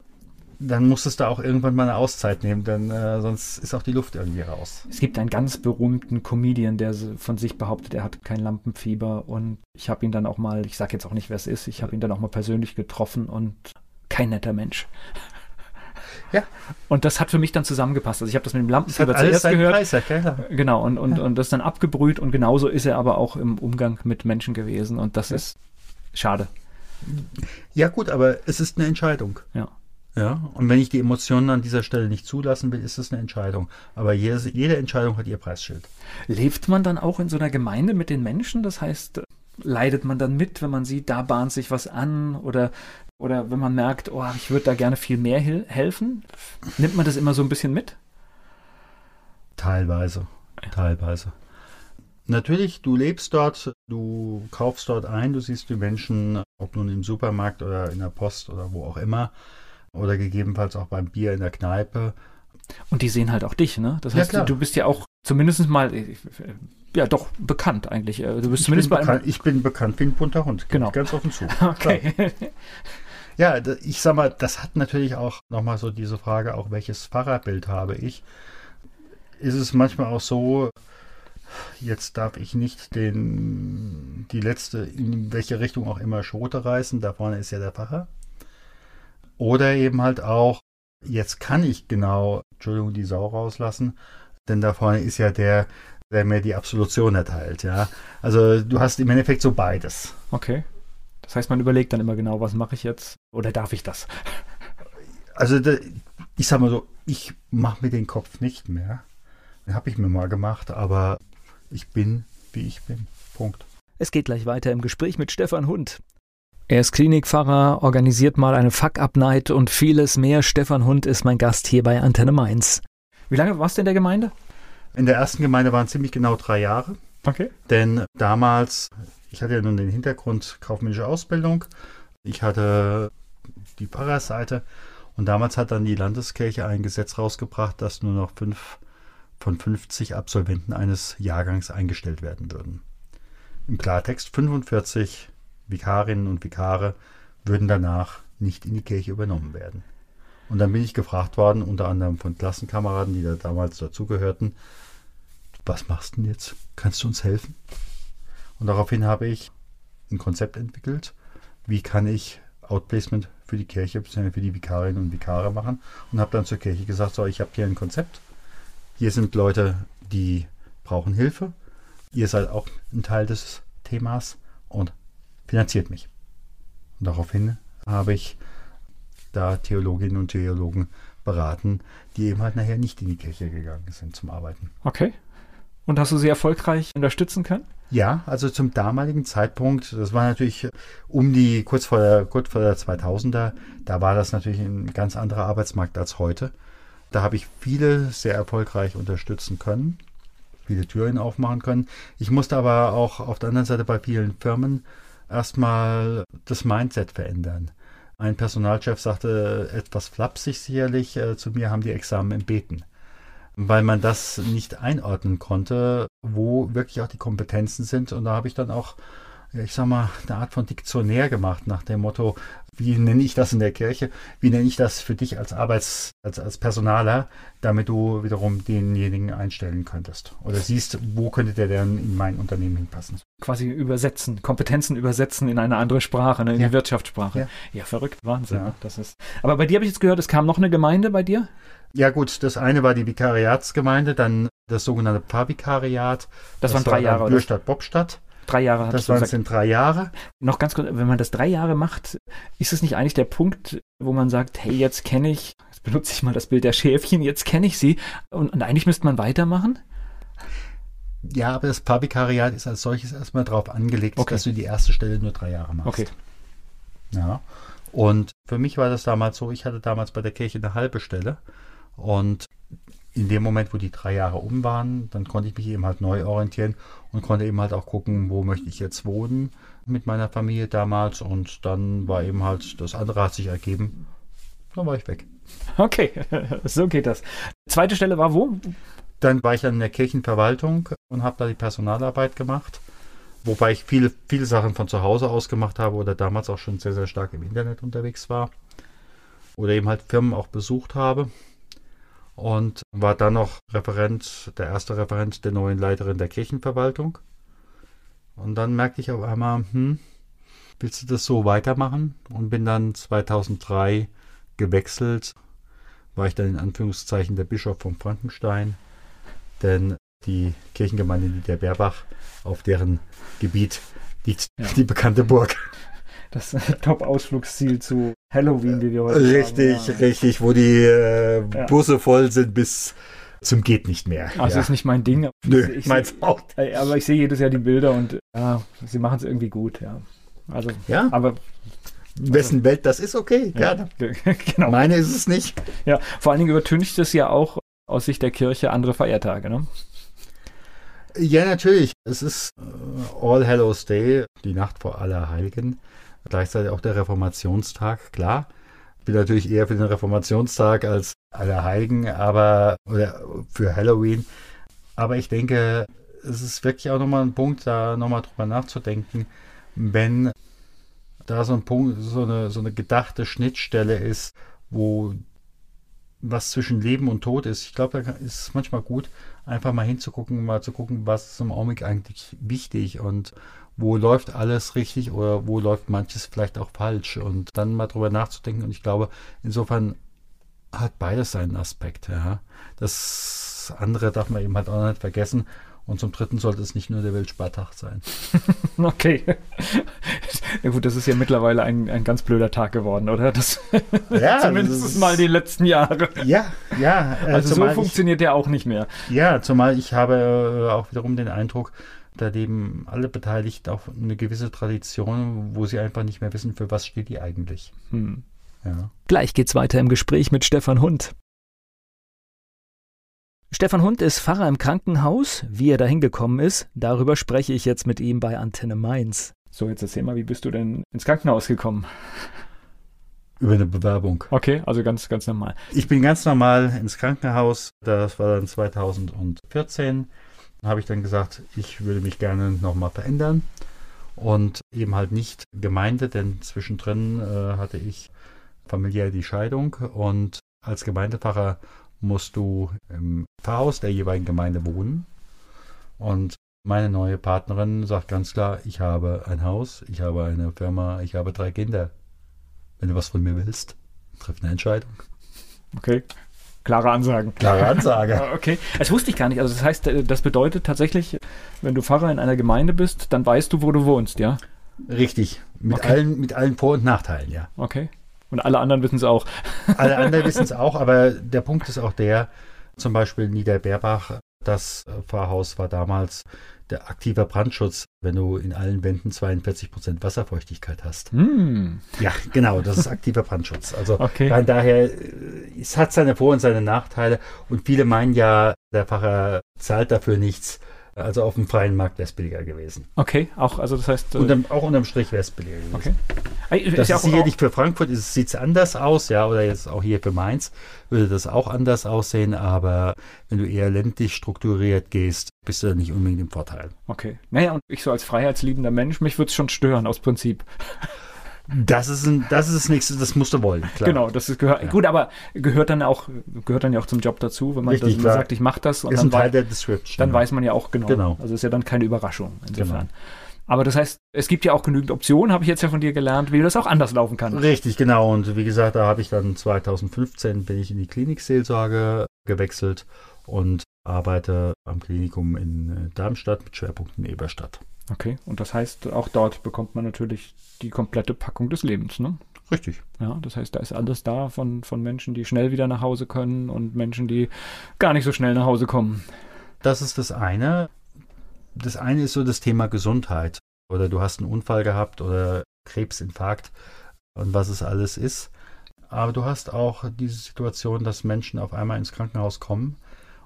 dann musstest du auch irgendwann mal eine Auszeit nehmen, denn äh, sonst ist auch die Luft irgendwie raus. Es gibt einen ganz berühmten Comedian, der von sich behauptet, er hat kein Lampenfieber und ich habe ihn dann auch mal, ich sage jetzt auch nicht, wer es ist, ich habe ihn dann auch mal persönlich getroffen und kein netter Mensch. Ja. Und das hat für mich dann zusammengepasst. Also ich habe das mit dem Lampenfieber zuerst gehört. Preis, ja, genau, und, und, ja. und das dann abgebrüht und genauso ist er aber auch im Umgang mit Menschen gewesen und das ja. ist schade. Ja gut, aber es ist eine Entscheidung. Ja. Ja, und wenn ich die Emotionen an dieser Stelle nicht zulassen will, ist das eine Entscheidung. Aber jede, jede Entscheidung hat ihr Preisschild. Lebt man dann auch in so einer Gemeinde mit den Menschen? Das heißt, leidet man dann mit, wenn man sieht, da bahnt sich was an oder, oder wenn man merkt, oh, ich würde da gerne viel mehr helfen? Nimmt man das immer so ein bisschen mit? Teilweise, teilweise. Natürlich, du lebst dort, du kaufst dort ein, du siehst die Menschen, ob nun im Supermarkt oder in der Post oder wo auch immer oder gegebenenfalls auch beim Bier in der Kneipe. Und die sehen halt auch dich, ne? Das heißt, ja, du bist ja auch zumindest mal, äh, ja doch, bekannt eigentlich. Äh, du bist ich zumindest bei bekannt, Ich bin bekannt wie ein bunter Hund. Genau. Ganz offen zu. okay. Ja, ich sag mal, das hat natürlich auch nochmal so diese Frage, auch welches Fahrerbild habe ich. Ist es manchmal auch so, jetzt darf ich nicht den, die letzte, in welche Richtung auch immer Schote reißen, da vorne ist ja der Pfarrer. Oder eben halt auch, jetzt kann ich genau, Entschuldigung, die Sau rauslassen, denn da vorne ist ja der, der mir die Absolution erteilt, ja. Also du hast im Endeffekt so beides. Okay. Das heißt, man überlegt dann immer genau, was mache ich jetzt oder darf ich das? Also ich sag mal so, ich mache mir den Kopf nicht mehr. Den habe ich mir mal gemacht, aber ich bin, wie ich bin. Punkt. Es geht gleich weiter im Gespräch mit Stefan Hund. Er ist Klinikpfarrer, organisiert mal eine Fuck-Up-Night und vieles mehr. Stefan Hund ist mein Gast hier bei Antenne Mainz. Wie lange warst du in der Gemeinde? In der ersten Gemeinde waren ziemlich genau drei Jahre. Okay. Denn damals, ich hatte ja nun den Hintergrund kaufmännische Ausbildung, ich hatte die Pfarrerseite und damals hat dann die Landeskirche ein Gesetz rausgebracht, dass nur noch fünf von 50 Absolventen eines Jahrgangs eingestellt werden würden. Im Klartext 45 Vikarinnen und Vikare würden danach nicht in die Kirche übernommen werden. Und dann bin ich gefragt worden, unter anderem von Klassenkameraden, die da damals dazugehörten, was machst du denn jetzt? Kannst du uns helfen? Und daraufhin habe ich ein Konzept entwickelt, wie kann ich Outplacement für die Kirche, für die Vikarinnen und Vikare machen und habe dann zur Kirche gesagt, so, ich habe hier ein Konzept. Hier sind Leute, die brauchen Hilfe. Ihr seid auch ein Teil des Themas und finanziert mich. Und daraufhin habe ich da Theologinnen und Theologen beraten, die eben halt nachher nicht in die Kirche gegangen sind zum Arbeiten. Okay. Und hast du sie erfolgreich unterstützen können? Ja, also zum damaligen Zeitpunkt, das war natürlich um die, kurz vor der, kurz vor der 2000er, da war das natürlich ein ganz anderer Arbeitsmarkt als heute. Da habe ich viele sehr erfolgreich unterstützen können, viele Türen aufmachen können. Ich musste aber auch auf der anderen Seite bei vielen Firmen erstmal das Mindset verändern. Ein Personalchef sagte etwas flapsig sicherlich äh, zu mir, haben die Examen im Beten weil man das nicht einordnen konnte, wo wirklich auch die Kompetenzen sind. Und da habe ich dann auch, ich sag mal, eine Art von Diktionär gemacht nach dem Motto, wie nenne ich das in der Kirche? Wie nenne ich das für dich als Arbeits-, als, als Personaler, damit du wiederum denjenigen einstellen könntest? Oder siehst, wo könnte der denn in mein Unternehmen hinpassen? Quasi übersetzen, Kompetenzen übersetzen in eine andere Sprache, ne, in ja. die Wirtschaftssprache. Ja. ja, verrückt, Wahnsinn. Ja. Das ist. Aber bei dir habe ich jetzt gehört, es kam noch eine Gemeinde bei dir? Ja gut, das eine war die Vikariatsgemeinde, dann das sogenannte Pfarrvikariat. Das, das waren drei war Jahre. Bürstadt Bobstadt. Drei Jahre. Das waren es in drei Jahre. Noch ganz kurz, wenn man das drei Jahre macht, ist es nicht eigentlich der Punkt, wo man sagt, hey, jetzt kenne ich, jetzt benutze ich mal das Bild der Schäfchen, jetzt kenne ich sie und, und eigentlich müsste man weitermachen? Ja, aber das Pfarrvikariat ist als solches erstmal darauf angelegt, okay. dass du die erste Stelle nur drei Jahre machst. Okay. Ja. Und für mich war das damals so, ich hatte damals bei der Kirche eine halbe Stelle und in dem Moment, wo die drei Jahre um waren, dann konnte ich mich eben halt neu orientieren und konnte eben halt auch gucken, wo möchte ich jetzt wohnen mit meiner Familie damals. Und dann war eben halt, das andere hat sich ergeben. Dann war ich weg. Okay, so geht das. Zweite Stelle war wo? Dann war ich dann in der Kirchenverwaltung und habe da die Personalarbeit gemacht. Wobei ich viele, viele Sachen von zu Hause aus gemacht habe oder damals auch schon sehr, sehr stark im Internet unterwegs war. Oder eben halt Firmen auch besucht habe und war dann noch Referent, der erste Referent der neuen Leiterin der Kirchenverwaltung. Und dann merkte ich auf einmal, hm, willst du das so weitermachen? Und bin dann 2003 gewechselt, war ich dann in Anführungszeichen der Bischof von Frankenstein, denn die Kirchengemeinde Niederberbach, auf deren Gebiet liegt ja. die bekannte Burg das Top-Ausflugsziel zu Halloween, wie wir heute Richtig, haben, ja. richtig, wo die äh, ja. Busse voll sind bis zum geht nicht mehr. Also ja. ist nicht mein Ding. Nö, ich meins auch. Aber ich sehe jedes Jahr die Bilder und ja, sie machen es irgendwie gut, ja. Also, ja. aber wessen also, Welt das ist, okay, gerne. genau. Meine ist es nicht. Ja, vor allen Dingen übertüncht es ja auch aus Sicht der Kirche andere Feiertage, ne? Ja, natürlich. Es ist äh, All Hallows Day, die Nacht vor Allerheiligen gleichzeitig auch der Reformationstag, klar. Ich bin natürlich eher für den Reformationstag als Allerheiligen, aber oder für Halloween. Aber ich denke, es ist wirklich auch nochmal ein Punkt, da nochmal drüber nachzudenken, wenn da so ein Punkt, so eine, so eine gedachte Schnittstelle ist, wo was zwischen Leben und Tod ist. Ich glaube, da ist es manchmal gut, einfach mal hinzugucken, mal zu gucken, was ist im Augenblick eigentlich wichtig und wo läuft alles richtig oder wo läuft manches vielleicht auch falsch und dann mal drüber nachzudenken. Und ich glaube, insofern hat beides seinen Aspekt. Ja. Das andere darf man eben halt auch nicht vergessen. Und zum Dritten sollte es nicht nur der Weltspartag sein. okay. Ja gut, das ist ja mittlerweile ein, ein ganz blöder Tag geworden, oder? Das, ja, zumindest das mal die letzten Jahre. Ja, ja. Äh, also so funktioniert der auch nicht mehr. Ja, zumal ich habe äh, auch wiederum den Eindruck, da leben alle Beteiligten auf eine gewisse Tradition, wo sie einfach nicht mehr wissen, für was steht die eigentlich. Hm. Ja. Gleich geht's weiter im Gespräch mit Stefan Hund. Stefan Hund ist Pfarrer im Krankenhaus. Wie er da hingekommen ist, darüber spreche ich jetzt mit ihm bei Antenne Mainz. So, jetzt erzähl mal, wie bist du denn ins Krankenhaus gekommen? Über eine Bewerbung. Okay, also ganz, ganz normal. Ich bin ganz normal ins Krankenhaus. Das war dann 2014 habe ich dann gesagt, ich würde mich gerne nochmal verändern und eben halt nicht Gemeinde, denn zwischendrin äh, hatte ich familiär die Scheidung und als Gemeindepfarrer musst du im Pfarrhaus der jeweiligen Gemeinde wohnen. Und Meine neue Partnerin sagt ganz klar, ich habe ein Haus, ich habe eine Firma, ich habe drei Kinder. Wenn du was von mir willst, triff eine Entscheidung. Okay. Klare Ansagen. Klare Ansage. okay. Das wusste ich gar nicht. Also das heißt, äh, das bedeutet tatsächlich, wenn du Pfarrer in einer Gemeinde bist, dann weißt du, wo du wohnst, ja? Richtig. Mit, Okay. allen, mit allen Vor- und Nachteilen, ja. Okay. Und alle anderen wissen es auch. Alle anderen wissen es auch, aber der Punkt ist auch der, zum Beispiel Niederberbach, das Pfarrhaus war damals der aktive Brandschutz, wenn du in allen Wänden 42 Prozent Wasserfeuchtigkeit hast. Hm. Ja, genau, das ist aktiver Brandschutz. Also Okay. von daher, es hat seine Vor- und seine Nachteile und viele meinen ja, der Pfarrer zahlt dafür nichts. Also auf dem freien Markt wäre es billiger gewesen. Okay, auch, also das heißt. äh, Unterm, auch unterm Strich wäre es billiger gewesen. okay. Ey, Das ja ist sicherlich für Frankfurt sieht es anders aus, ja, oder jetzt auch hier für Mainz würde das auch anders aussehen, aber wenn du eher ländlich strukturiert gehst, bist du da nicht unbedingt im Vorteil. Okay. Naja, und ich so als freiheitsliebender Mensch, mich würde es schon stören, aus Prinzip. Das ist, ein, das ist das Nächste, das musst du wollen, klar. Genau, das ist gehört. Ja. Gut, aber gehört dann auch, gehört dann ja auch zum Job dazu, wenn man, Richtig, das, man sagt, ich mache das und Ist dann, ein Teil wei der Description. dann ja. weiß man ja auch genau. Genau. Also ist ja dann keine Überraschung insofern. Genau. Aber das heißt, es gibt ja auch genügend Optionen, habe ich jetzt ja von dir gelernt, wie das auch anders laufen kann. Richtig, genau. Und wie gesagt, da habe ich dann 2015 bin ich in die Klinikseelsorge gewechselt und arbeite am Klinikum in äh, Darmstadt mit Schwerpunkt in Eberstadt. Okay, und das heißt, auch dort bekommt man natürlich die komplette Packung des Lebens, ne? Richtig. Ja, das heißt, da ist alles da von, von Menschen, die schnell wieder nach Hause können und Menschen, die gar nicht so schnell nach Hause kommen. Das ist das eine. Das eine ist so das Thema Gesundheit. Oder du hast einen Unfall gehabt oder Krebsinfarkt und was es alles ist. Aber du hast auch diese Situation, dass Menschen auf einmal ins Krankenhaus kommen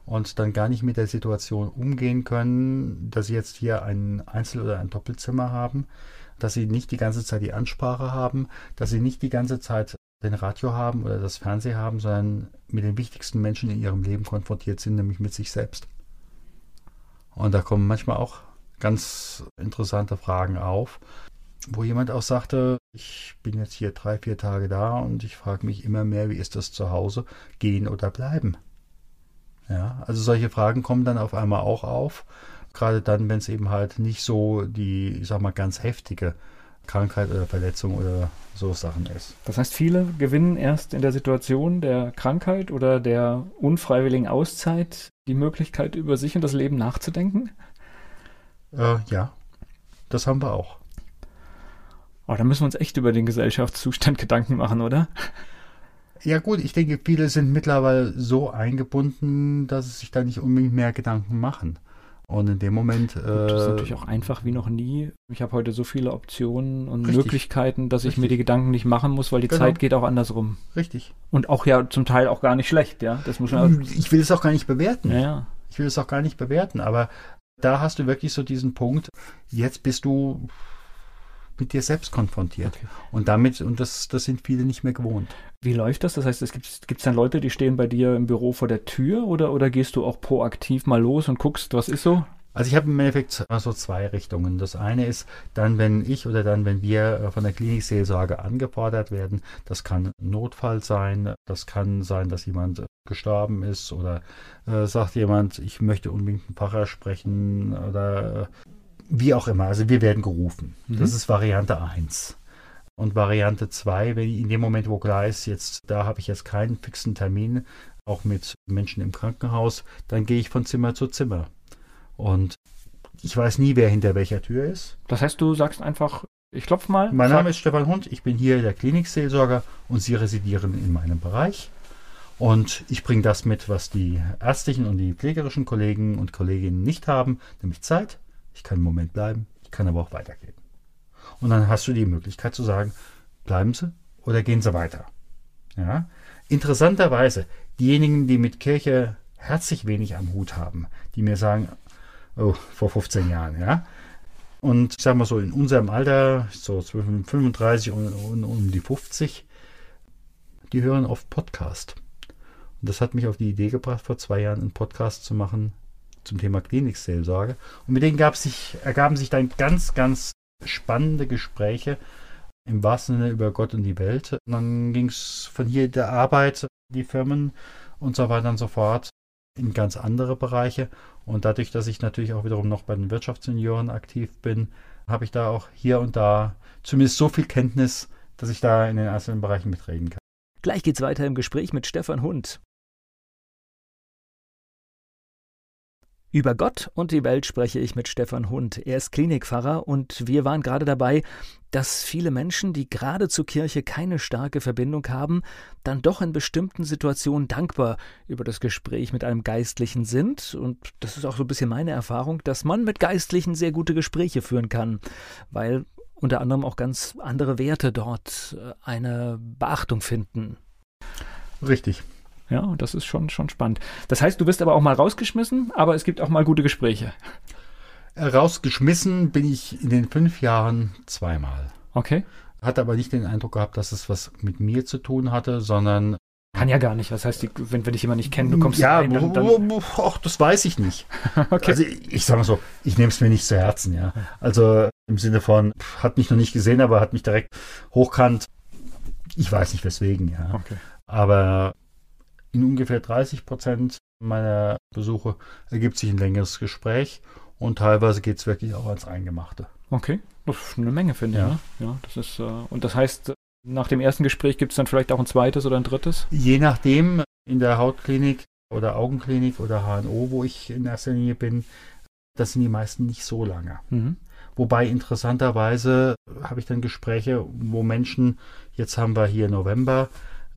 und dann gar nicht mit der Situation umgehen können, dass sie jetzt hier ein Einzel- oder ein Doppelzimmer haben, dass sie nicht die ganze Zeit die Ansprache haben, dass sie nicht die ganze Zeit den Radio haben oder das Fernsehen haben, sondern mit den wichtigsten Menschen in ihrem Leben konfrontiert sind, nämlich mit sich selbst. Und da kommen manchmal auch ganz interessante Fragen auf, wo jemand auch sagte, ich bin jetzt hier drei, vier Tage da und ich frage mich immer mehr, wie ist das zu Hause, gehen oder bleiben? Ja, also solche Fragen kommen dann auf einmal auch auf, gerade dann, wenn es eben halt nicht so die, ich sag mal, ganz heftige Krankheit oder Verletzung oder so Sachen ist. Das heißt, viele gewinnen erst in der Situation der Krankheit oder der unfreiwilligen Auszeit die Möglichkeit, über sich und das Leben nachzudenken. Äh, ja, das haben wir auch. Aber da müssen wir uns echt über den Gesellschaftszustand Gedanken machen, oder? Ja gut, ich denke, viele sind mittlerweile so eingebunden, dass sie sich da nicht unbedingt mehr Gedanken machen. Und in dem Moment... Äh, Das ist natürlich auch einfach wie noch nie. Ich habe heute so viele Optionen und Richtig. Möglichkeiten, dass ich mir Richtig. die Gedanken nicht machen muss, weil die Genau. Zeit geht auch andersrum. Richtig. Und auch ja zum Teil auch gar nicht schlecht, ja. Das muss man. Ich will es auch gar nicht bewerten. Ja, ja. Ich will es auch gar nicht bewerten, aber da hast du wirklich so diesen Punkt, jetzt bist du mit dir selbst konfrontiert. Okay. Und damit, und das, das sind viele nicht mehr gewohnt. Wie läuft das? Das heißt, es gibt gibt's dann Leute, die stehen bei dir im Büro vor der Tür oder, oder gehst du auch proaktiv mal los und guckst, was ist so? Also ich habe im Endeffekt so zwei Richtungen. Das eine ist dann, wenn ich oder dann, wenn wir äh, von der Klinikseelsorge angefordert werden, das kann Notfall sein, das kann sein, dass jemand äh, gestorben ist oder äh, sagt jemand, ich möchte unbedingt einen Pfarrer sprechen oder äh, wie auch immer. Also wir werden gerufen. Mhm. Das ist Variante 1. Und Variante 2, wenn in dem Moment, wo klar ist, jetzt da habe ich jetzt keinen fixen Termin, auch mit Menschen im Krankenhaus, dann gehe ich von Zimmer zu Zimmer. Und ich weiß nie, wer hinter welcher Tür ist. Das heißt, du sagst einfach, ich klopf mal. Mein Name ist Stefan Hund, ich bin hier der Klinikseelsorger und Sie residieren in meinem Bereich. Und ich bringe das mit, was die ärztlichen und die pflegerischen Kollegen und Kolleginnen nicht haben, nämlich Zeit. Ich kann einen Moment bleiben, ich kann aber auch weitergehen. Und dann hast du die Möglichkeit zu sagen, bleiben Sie oder gehen Sie weiter. Ja? Interessanterweise, diejenigen, die mit Kirche herzlich wenig am Hut haben, die mir sagen, oh, vor 15 Jahren, ja, und ich sag mal so, in unserem Alter, so zwischen 35 und, und um die 50, die hören oft Podcast. Und das hat mich auf die Idee gebracht, vor zwei Jahren einen Podcast zu machen zum Thema Klinikseelsorge. Und mit denen sich, ergaben sich dann ganz, ganz spannende Gespräche im wahrsten Sinne über Gott und die Welt. Und dann ging es von hier der Arbeit, die Firmen und so weiter und so fort in ganz andere Bereiche. Und dadurch, dass ich natürlich auch wiederum noch bei den Wirtschaftssenioren aktiv bin, habe ich da auch hier und da zumindest so viel Kenntnis, dass ich da in den einzelnen Bereichen mitreden kann. Gleich geht's weiter im Gespräch mit Stefan Hund. Über Gott und die Welt spreche ich mit Stefan Hund. Er ist Klinikpfarrer und wir waren gerade dabei, dass viele Menschen, die gerade zur Kirche keine starke Verbindung haben, dann doch in bestimmten Situationen dankbar über das Gespräch mit einem Geistlichen sind. Und das ist auch so ein bisschen meine Erfahrung, dass man mit Geistlichen sehr gute Gespräche führen kann, weil unter anderem auch ganz andere Werte dort äh, eine Beachtung finden. Richtig. Ja, und das ist schon, schon spannend. Das heißt, du wirst aber auch mal rausgeschmissen, aber es gibt auch mal gute Gespräche. Rausgeschmissen bin ich in den fünf Jahren zweimal. Okay. Hatte aber nicht den Eindruck gehabt, dass es was mit mir zu tun hatte, sondern. Kann ja gar nicht. Was heißt, wenn, wenn dich jemand nicht kennt, du kommst ja, rein, dann, dann ach, das weiß ich nicht. okay. Also ich, ich sage mal so, ich nehme es mir nicht zu Herzen, ja. Also im Sinne von, hat mich noch nicht gesehen, aber hat mich direkt hochkant. Ich weiß nicht weswegen, ja. Okay. Aber in ungefähr 30 Prozent meiner Besuche ergibt sich ein längeres Gespräch und teilweise geht es wirklich auch ans Eingemachte. Okay, das ist eine Menge, finde ja. ich. Ne? Ja, das ist, äh, und das heißt, nach dem ersten Gespräch gibt es dann vielleicht auch ein zweites oder ein drittes? Je nachdem, in der Hautklinik oder Augenklinik oder HNO, wo ich in erster Linie bin, das sind die meisten nicht so lange. Mhm. Wobei interessanterweise habe ich dann Gespräche, wo Menschen, jetzt haben wir hier November,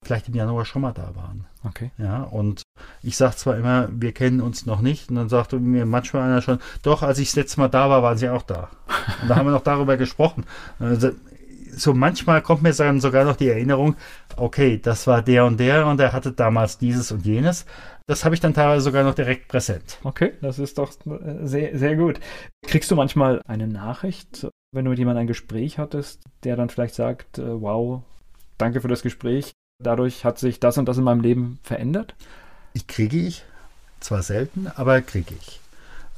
vielleicht im Januar schon mal da waren. Okay. Ja, und ich sage zwar immer, wir kennen uns noch nicht, und dann sagte mir manchmal einer schon, doch, als ich das letzte Mal da war, waren sie auch da. Und da haben wir noch darüber gesprochen. Also, so manchmal kommt mir dann sogar noch die Erinnerung, okay, das war der und der und er hatte damals dieses und jenes. Das habe ich dann teilweise sogar noch direkt präsent. Okay, das ist doch sehr, sehr gut. Kriegst du manchmal eine Nachricht, wenn du mit jemandem ein Gespräch hattest, der dann vielleicht sagt, äh, wow, danke für das Gespräch, dadurch hat sich das und das in meinem Leben verändert? Ich kriege ich, zwar selten, aber kriege ich.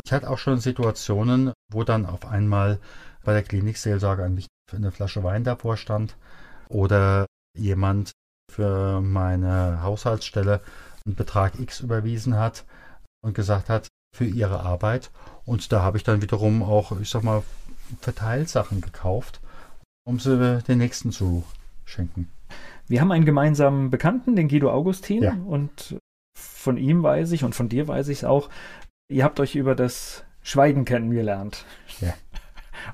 Ich hatte auch schon Situationen, wo dann auf einmal bei der Klinikseelsorge an mich eine Flasche Wein davor stand oder jemand für meine Haushaltsstelle einen Betrag X überwiesen hat und gesagt hat, für ihre Arbeit. Und da habe ich dann wiederum auch, ich sag mal, Verteilsachen gekauft, um sie den nächsten zu schenken. Wir haben einen gemeinsamen Bekannten, den Guido Augustin, ja. und von ihm weiß ich und von dir weiß ich es auch, ihr habt euch über das Schweigen kennengelernt. Ja.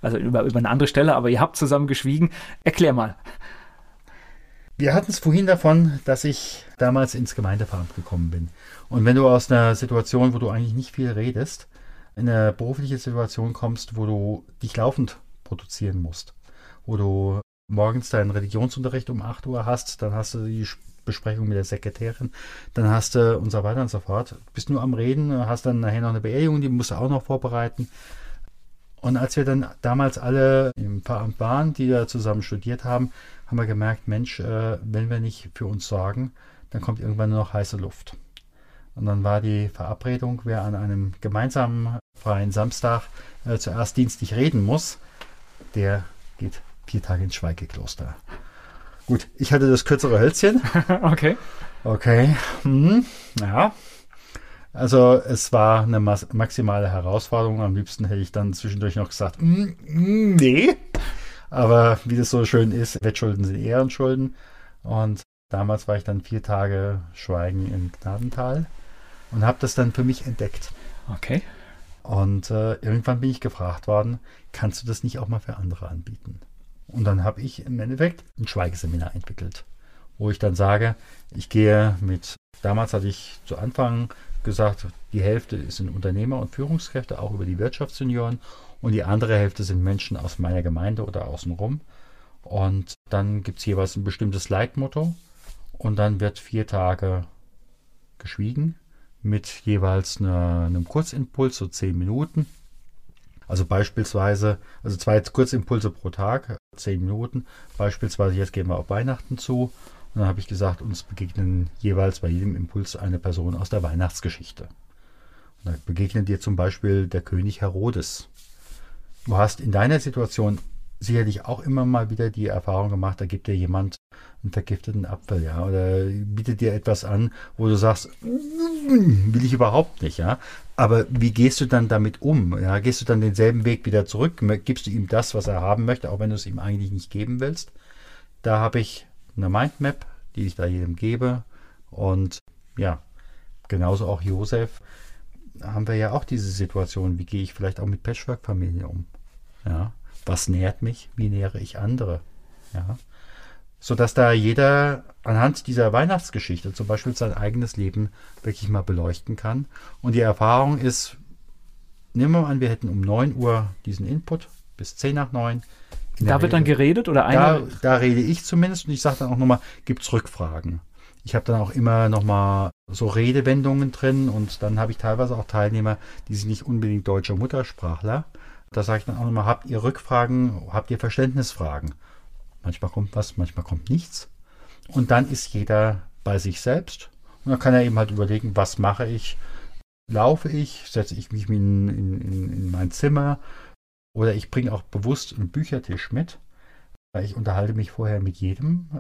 Also über, über eine andere Stelle, aber ihr habt zusammen geschwiegen. Erklär mal. Wir hatten es vorhin davon, dass ich damals ins Gemeindepfarramt gekommen bin. Und wenn du aus einer Situation, wo du eigentlich nicht viel redest, in eine berufliche Situation kommst, wo du dich laufend produzieren musst, wo du morgens deinen Religionsunterricht um 8 Uhr hast, dann hast du die Besprechung mit der Sekretärin, dann hast du und so weiter und so fort. Bist nur am Reden, hast dann nachher noch eine Beerdigung, die musst du auch noch vorbereiten. Und als wir dann damals alle im Pfarramt waren, die da zusammen studiert haben, haben wir gemerkt, Mensch, äh, wenn wir nicht für uns sorgen, dann kommt irgendwann nur noch heiße Luft. Und dann war die Verabredung, wer an einem gemeinsamen freien Samstag äh, zuerst dienstlich reden muss, der geht vier Tage ins Schweigekloster. Gut, ich hatte das kürzere Hölzchen. okay. Okay. Hm, ja. Also es war eine maximale Herausforderung. Am liebsten hätte ich dann zwischendurch noch gesagt, mm, mm, nee. Aber wie das so schön ist, Wettschulden sind Ehrenschulden. Und damals war ich dann vier Tage Schweigen im Gnadental und habe das dann für mich entdeckt. Okay. Und äh, irgendwann bin ich gefragt worden, kannst du das nicht auch mal für andere anbieten? Und dann habe ich im Endeffekt ein Schweigeseminar entwickelt, wo ich dann sage, ich gehe mit, damals hatte ich zu Anfang gesagt, die Hälfte sind Unternehmer und Führungskräfte, auch über die Wirtschaftssenioren, und die andere Hälfte sind Menschen aus meiner Gemeinde oder außenrum. Und dann gibt es jeweils ein bestimmtes Leitmotto und dann wird vier Tage geschwiegen mit jeweils eine, einem Kurzimpuls, so zehn Minuten. Also beispielsweise, also zwei Kurzimpulse pro Tag, zehn Minuten. Beispielsweise, jetzt gehen wir auf Weihnachten zu. Und dann habe ich gesagt, uns begegnen jeweils bei jedem Impuls eine Person aus der Weihnachtsgeschichte. Und da begegnet dir zum Beispiel der König Herodes. Du hast in deiner Situation sicherlich auch immer mal wieder die Erfahrung gemacht, da gibt dir jemand einen vergifteten Apfel, ja, oder bietet dir etwas an, wo du sagst, will ich überhaupt nicht, ja. Aber wie gehst du dann damit um? Ja, gehst du dann denselben Weg wieder zurück? Gibst du ihm das, was er haben möchte, auch wenn du es ihm eigentlich nicht geben willst? Da habe ich eine Mindmap, die ich da jedem gebe. Und ja, genauso auch Josef, haben wir ja auch diese Situation, wie gehe ich vielleicht auch mit Patchwork-Familien um? Ja, was nährt mich? Wie nähere ich andere? Ja, sodass da jeder anhand dieser Weihnachtsgeschichte zum Beispiel sein eigenes Leben wirklich mal beleuchten kann. Und die Erfahrung ist, nehmen wir mal an, wir hätten um 9 Uhr diesen Input bis 10 nach 9. Da wird dann geredet oder einer? Da, da rede ich zumindest und ich sage dann auch nochmal, gibt es Rückfragen? Ich habe dann auch immer nochmal so Redewendungen drin und dann habe ich teilweise auch Teilnehmer, die sind nicht unbedingt deutscher Muttersprachler. Da sage ich dann auch nochmal, habt ihr Rückfragen, habt ihr Verständnisfragen? Manchmal kommt was, manchmal kommt nichts. Und dann ist jeder bei sich selbst. Und dann kann er eben halt überlegen, was mache ich? Laufe ich? Setze ich mich in, in, in mein Zimmer? Oder ich bringe auch bewusst einen Büchertisch mit. Weil ich unterhalte mich vorher mit jedem.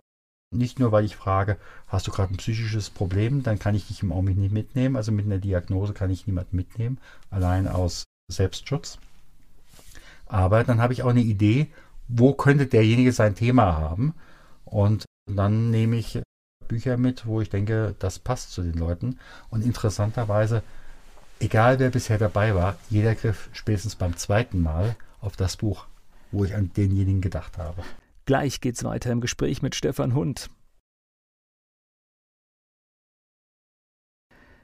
Nicht nur, weil ich frage, hast du gerade ein psychisches Problem, dann kann ich dich im Augenblick nicht mitnehmen. Also mit einer Diagnose kann ich niemanden mitnehmen, allein aus Selbstschutz. Aber dann habe ich auch eine Idee, wo könnte derjenige sein Thema haben. Und dann nehme ich Bücher mit, wo ich denke, das passt zu den Leuten. Und interessanterweise, egal wer bisher dabei war, jeder griff spätestens beim zweiten Mal auf das Buch, wo ich an denjenigen gedacht habe. Gleich geht's weiter im Gespräch mit Stefan Hund.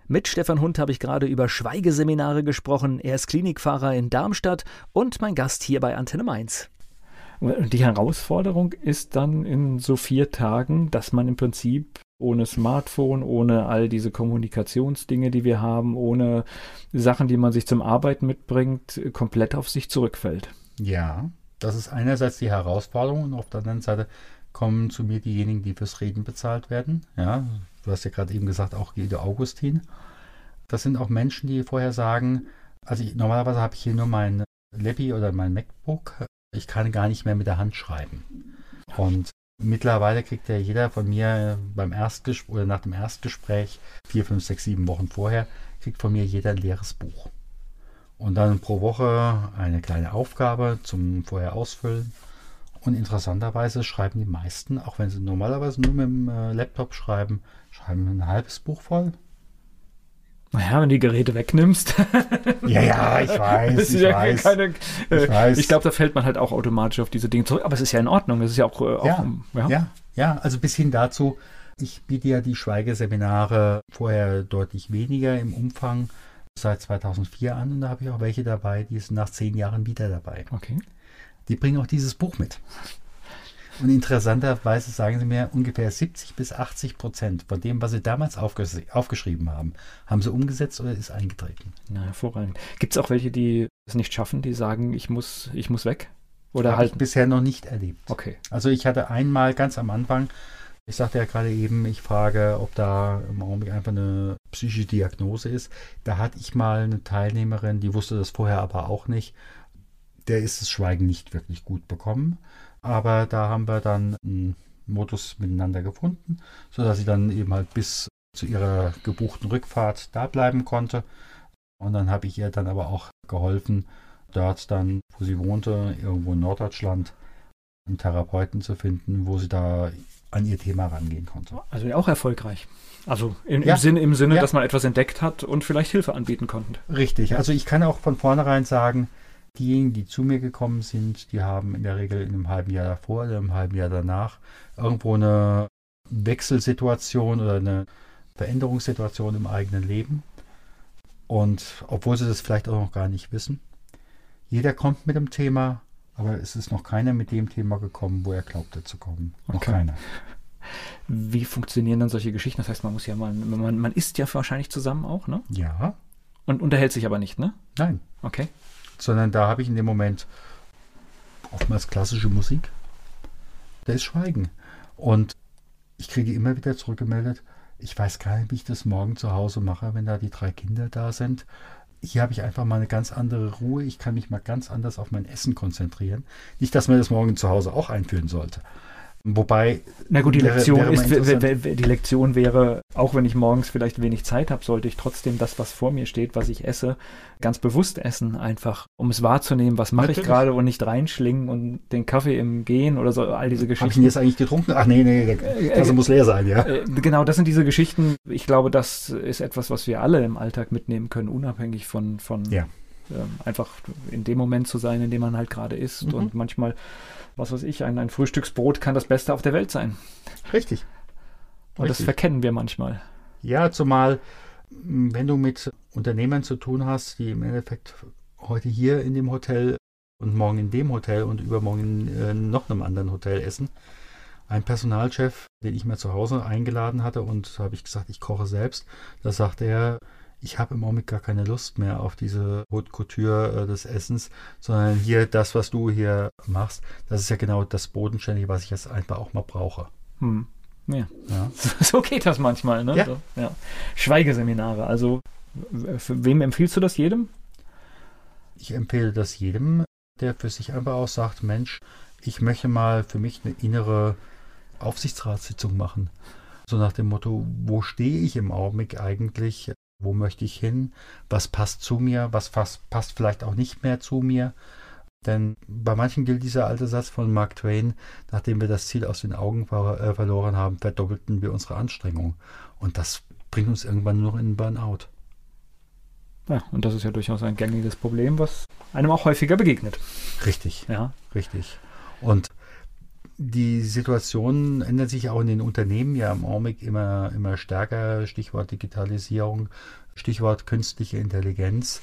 Mit Stefan Hund habe ich gerade über Schweigeseminare gesprochen. Er ist Klinikfahrer in Darmstadt und mein Gast hier bei Antenne Mainz. Die Herausforderung ist dann in so vier Tagen, dass man im Prinzip ohne Smartphone, ohne all diese Kommunikationsdinge, die wir haben, ohne Sachen, die man sich zum Arbeiten mitbringt, komplett auf sich zurückfällt. Ja, das ist einerseits die Herausforderung und auf der anderen Seite kommen zu mir diejenigen, die fürs Reden bezahlt werden. Ja, du hast ja gerade eben gesagt, auch Gilde Augustin. Das sind auch Menschen, die vorher sagen, also ich, normalerweise habe ich hier nur mein Lappi oder mein MacBook ich kann gar nicht mehr mit der Hand schreiben. Und mittlerweile kriegt ja jeder von mir beim Erstgespräch oder nach dem Erstgespräch, vier, fünf, sechs, sieben Wochen vorher, kriegt von mir jeder ein leeres Buch. Und dann pro Woche eine kleine Aufgabe zum vorher ausfüllen. Und interessanterweise schreiben die meisten, auch wenn sie normalerweise nur mit dem äh, Laptop schreiben, schreiben ein halbes Buch voll, naja, wenn du die Geräte wegnimmst. ja, ja, ich weiß. ich, ja weiß keine, äh, ich, weiß. ich glaube, da fällt man halt auch automatisch auf diese Dinge zurück. Aber es ist ja in Ordnung. Es ist ja auch. Äh, auch ja, ja. ja, ja, also bis hin dazu, ich biete ja die Schweigeseminare vorher deutlich weniger im Umfang seit 2004 an. Und da habe ich auch welche dabei, die sind nach zehn Jahren wieder dabei. Okay. Die bringen auch dieses Buch mit. Und interessanterweise sagen sie mir, ungefähr 70 bis 80 Prozent von dem, was sie damals aufges aufgeschrieben haben, haben sie umgesetzt oder ist eingetreten. Na, hervorragend. Gibt es auch welche, die es nicht schaffen, die sagen, ich muss, ich muss weg? Oder halt bisher noch nicht erlebt. Okay. Also ich hatte einmal ganz am Anfang, ich sagte ja gerade eben, ich frage, ob da im Augenblick einfach eine psychische Diagnose ist. Da hatte ich mal eine Teilnehmerin, die wusste das vorher aber auch nicht. Der ist das Schweigen nicht wirklich gut bekommen. Aber da haben wir dann einen Modus miteinander gefunden, sodass sie dann eben halt bis zu ihrer gebuchten Rückfahrt da bleiben konnte. Und dann habe ich ihr dann aber auch geholfen, dort dann, wo sie wohnte, irgendwo in Norddeutschland, einen Therapeuten zu finden, wo sie da an ihr Thema rangehen konnte. Also auch erfolgreich. Also in, ja. im Sinne, im Sinne ja. dass man etwas entdeckt hat und vielleicht Hilfe anbieten konnte. Richtig. Also ich kann auch von vornherein sagen, Diejenigen, die zu mir gekommen sind, die haben in der Regel in einem halben Jahr davor oder im halben Jahr danach irgendwo eine Wechselsituation oder eine Veränderungssituation im eigenen Leben. Und obwohl sie das vielleicht auch noch gar nicht wissen, jeder kommt mit dem Thema, aber es ist noch keiner mit dem Thema gekommen, wo er glaubte zu kommen. Noch okay. keiner. Wie funktionieren dann solche Geschichten? Das heißt, man muss ja mal, man, man isst ja wahrscheinlich zusammen auch, ne? Ja. Und unterhält sich aber nicht, ne? Nein. Okay sondern da habe ich in dem Moment oftmals klassische Musik. Da ist Schweigen. Und ich kriege immer wieder zurückgemeldet, ich weiß gar nicht, wie ich das morgen zu Hause mache, wenn da die drei Kinder da sind. Hier habe ich einfach mal eine ganz andere Ruhe. Ich kann mich mal ganz anders auf mein Essen konzentrieren. Nicht, dass man das morgen zu Hause auch einführen sollte. Wobei. Na gut, die Lektion wäre ist, die Lektion wäre, auch wenn ich morgens vielleicht wenig Zeit habe, sollte ich trotzdem das, was vor mir steht, was ich esse, ganz bewusst essen, einfach, um es wahrzunehmen, was mache ich gerade und nicht reinschlingen und den Kaffee im Gehen oder so, all diese Geschichten. Habe ich ihn jetzt eigentlich getrunken? Ach nee, nee, der Tasse äh, muss leer sein, ja. Äh, genau, das sind diese Geschichten. Ich glaube, das ist etwas, was wir alle im Alltag mitnehmen können, unabhängig von, von ja. Ähm, einfach in dem Moment zu sein, in dem man halt gerade ist mhm. und manchmal was weiß ich, ein, ein Frühstücksbrot kann das Beste auf der Welt sein. Richtig. Und Richtig. das verkennen wir manchmal. Ja, zumal, wenn du mit Unternehmern zu tun hast, die im Endeffekt heute hier in dem Hotel und morgen in dem Hotel und übermorgen in äh, noch einem anderen Hotel essen. Ein Personalchef, den ich mir zu Hause eingeladen hatte und habe ich gesagt, ich koche selbst, da sagte er, ich habe im Augenblick gar keine Lust mehr auf diese Haute Couture äh, des Essens, sondern hier das, was du hier machst, das ist ja genau das Bodenständige, was ich jetzt einfach auch mal brauche. Hm. Ja. ja. So geht das manchmal, ne? Ja. So, ja. Schweigeseminare. Also, für wem empfiehlst du das jedem? Ich empfehle das jedem, der für sich einfach auch sagt, Mensch, ich möchte mal für mich eine innere Aufsichtsratssitzung machen. So nach dem Motto, wo stehe ich im Augenblick eigentlich? Wo möchte ich hin? Was passt zu mir? Was passt vielleicht auch nicht mehr zu mir? Denn bei manchen gilt dieser alte Satz von Mark Twain, nachdem wir das Ziel aus den Augen ver äh, verloren haben, verdoppelten wir unsere Anstrengung. Und das bringt uns irgendwann nur in den Burnout. Ja, und das ist ja durchaus ein gängiges Problem, was einem auch häufiger begegnet. Richtig. Ja. Richtig. Und die Situation ändert sich auch in den Unternehmen ja im Augenblick immer, immer stärker. Stichwort Digitalisierung, Stichwort künstliche Intelligenz.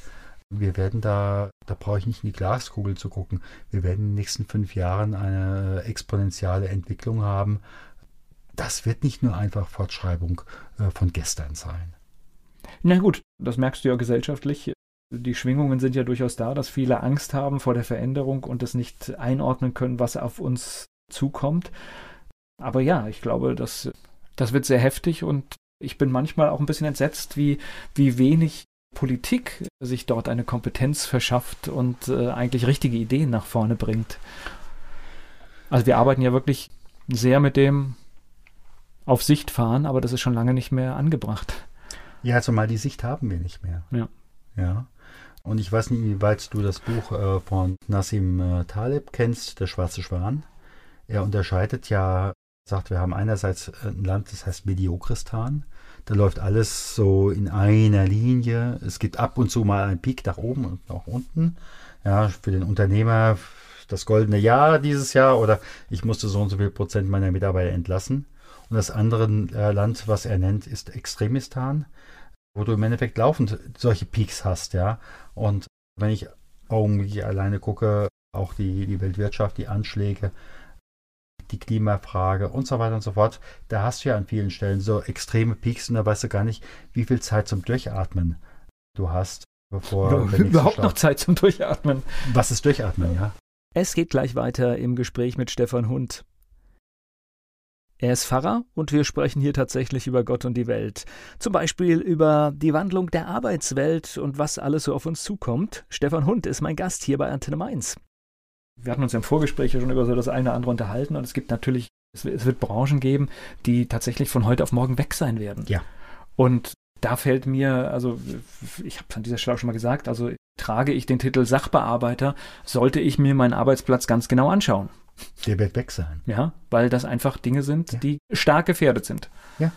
Wir werden da, da brauche ich nicht in die Glaskugel zu gucken, wir werden in den nächsten fünf Jahren eine exponentielle Entwicklung haben. Das wird nicht nur einfach Fortschreibung äh, von gestern sein. Na gut, das merkst du ja gesellschaftlich. Die Schwingungen sind ja durchaus da, dass viele Angst haben vor der Veränderung und es nicht einordnen können, was auf uns zukommt. Aber ja, ich glaube, das, das wird sehr heftig und ich bin manchmal auch ein bisschen entsetzt, wie, wie wenig Politik sich dort eine Kompetenz verschafft und äh, eigentlich richtige Ideen nach vorne bringt. Also wir arbeiten ja wirklich sehr mit dem auf Sicht fahren, aber das ist schon lange nicht mehr angebracht. Ja, zumal die Sicht haben wir nicht mehr. Ja. Ja. Und ich weiß nicht, wie weit du das Buch äh, von Nassim äh, Taleb kennst, Der schwarze Schwan. Er unterscheidet ja, sagt, wir haben einerseits ein Land, das heißt Mediokristan. Da läuft alles so in einer Linie. Es gibt ab und zu mal einen Peak nach oben und nach unten. Ja, für den Unternehmer das goldene Jahr dieses Jahr oder ich musste so und so viel Prozent meiner Mitarbeiter entlassen. Und das andere äh, Land, was er nennt, ist Extremistan, wo du im Endeffekt laufend solche Peaks hast, ja. Und wenn ich augenblicklich alleine gucke, auch die, die Weltwirtschaft, die Anschläge, die Klimafrage und so weiter und so fort. Da hast du ja an vielen Stellen so extreme Peaks und da weißt du gar nicht, wie viel Zeit zum Durchatmen du hast, bevor überhaupt noch Zeit zum Durchatmen. Was ist Durchatmen, ja? Es geht gleich weiter im Gespräch mit Stefan Hund. Er ist Pfarrer und wir sprechen hier tatsächlich über Gott und die Welt. Zum Beispiel über die Wandlung der Arbeitswelt und was alles so auf uns zukommt. Stefan Hund ist mein Gast hier bei Antenne Mainz wir hatten uns im Vorgespräch ja schon über so das eine oder andere unterhalten und es gibt natürlich, es wird Branchen geben, die tatsächlich von heute auf morgen weg sein werden. Ja. Und da fällt mir, also ich habe es an dieser Stelle auch schon mal gesagt, also trage ich den Titel Sachbearbeiter, sollte ich mir meinen Arbeitsplatz ganz genau anschauen. Der wird weg sein. Ja, weil das einfach Dinge sind, ja. die stark gefährdet sind. Ja.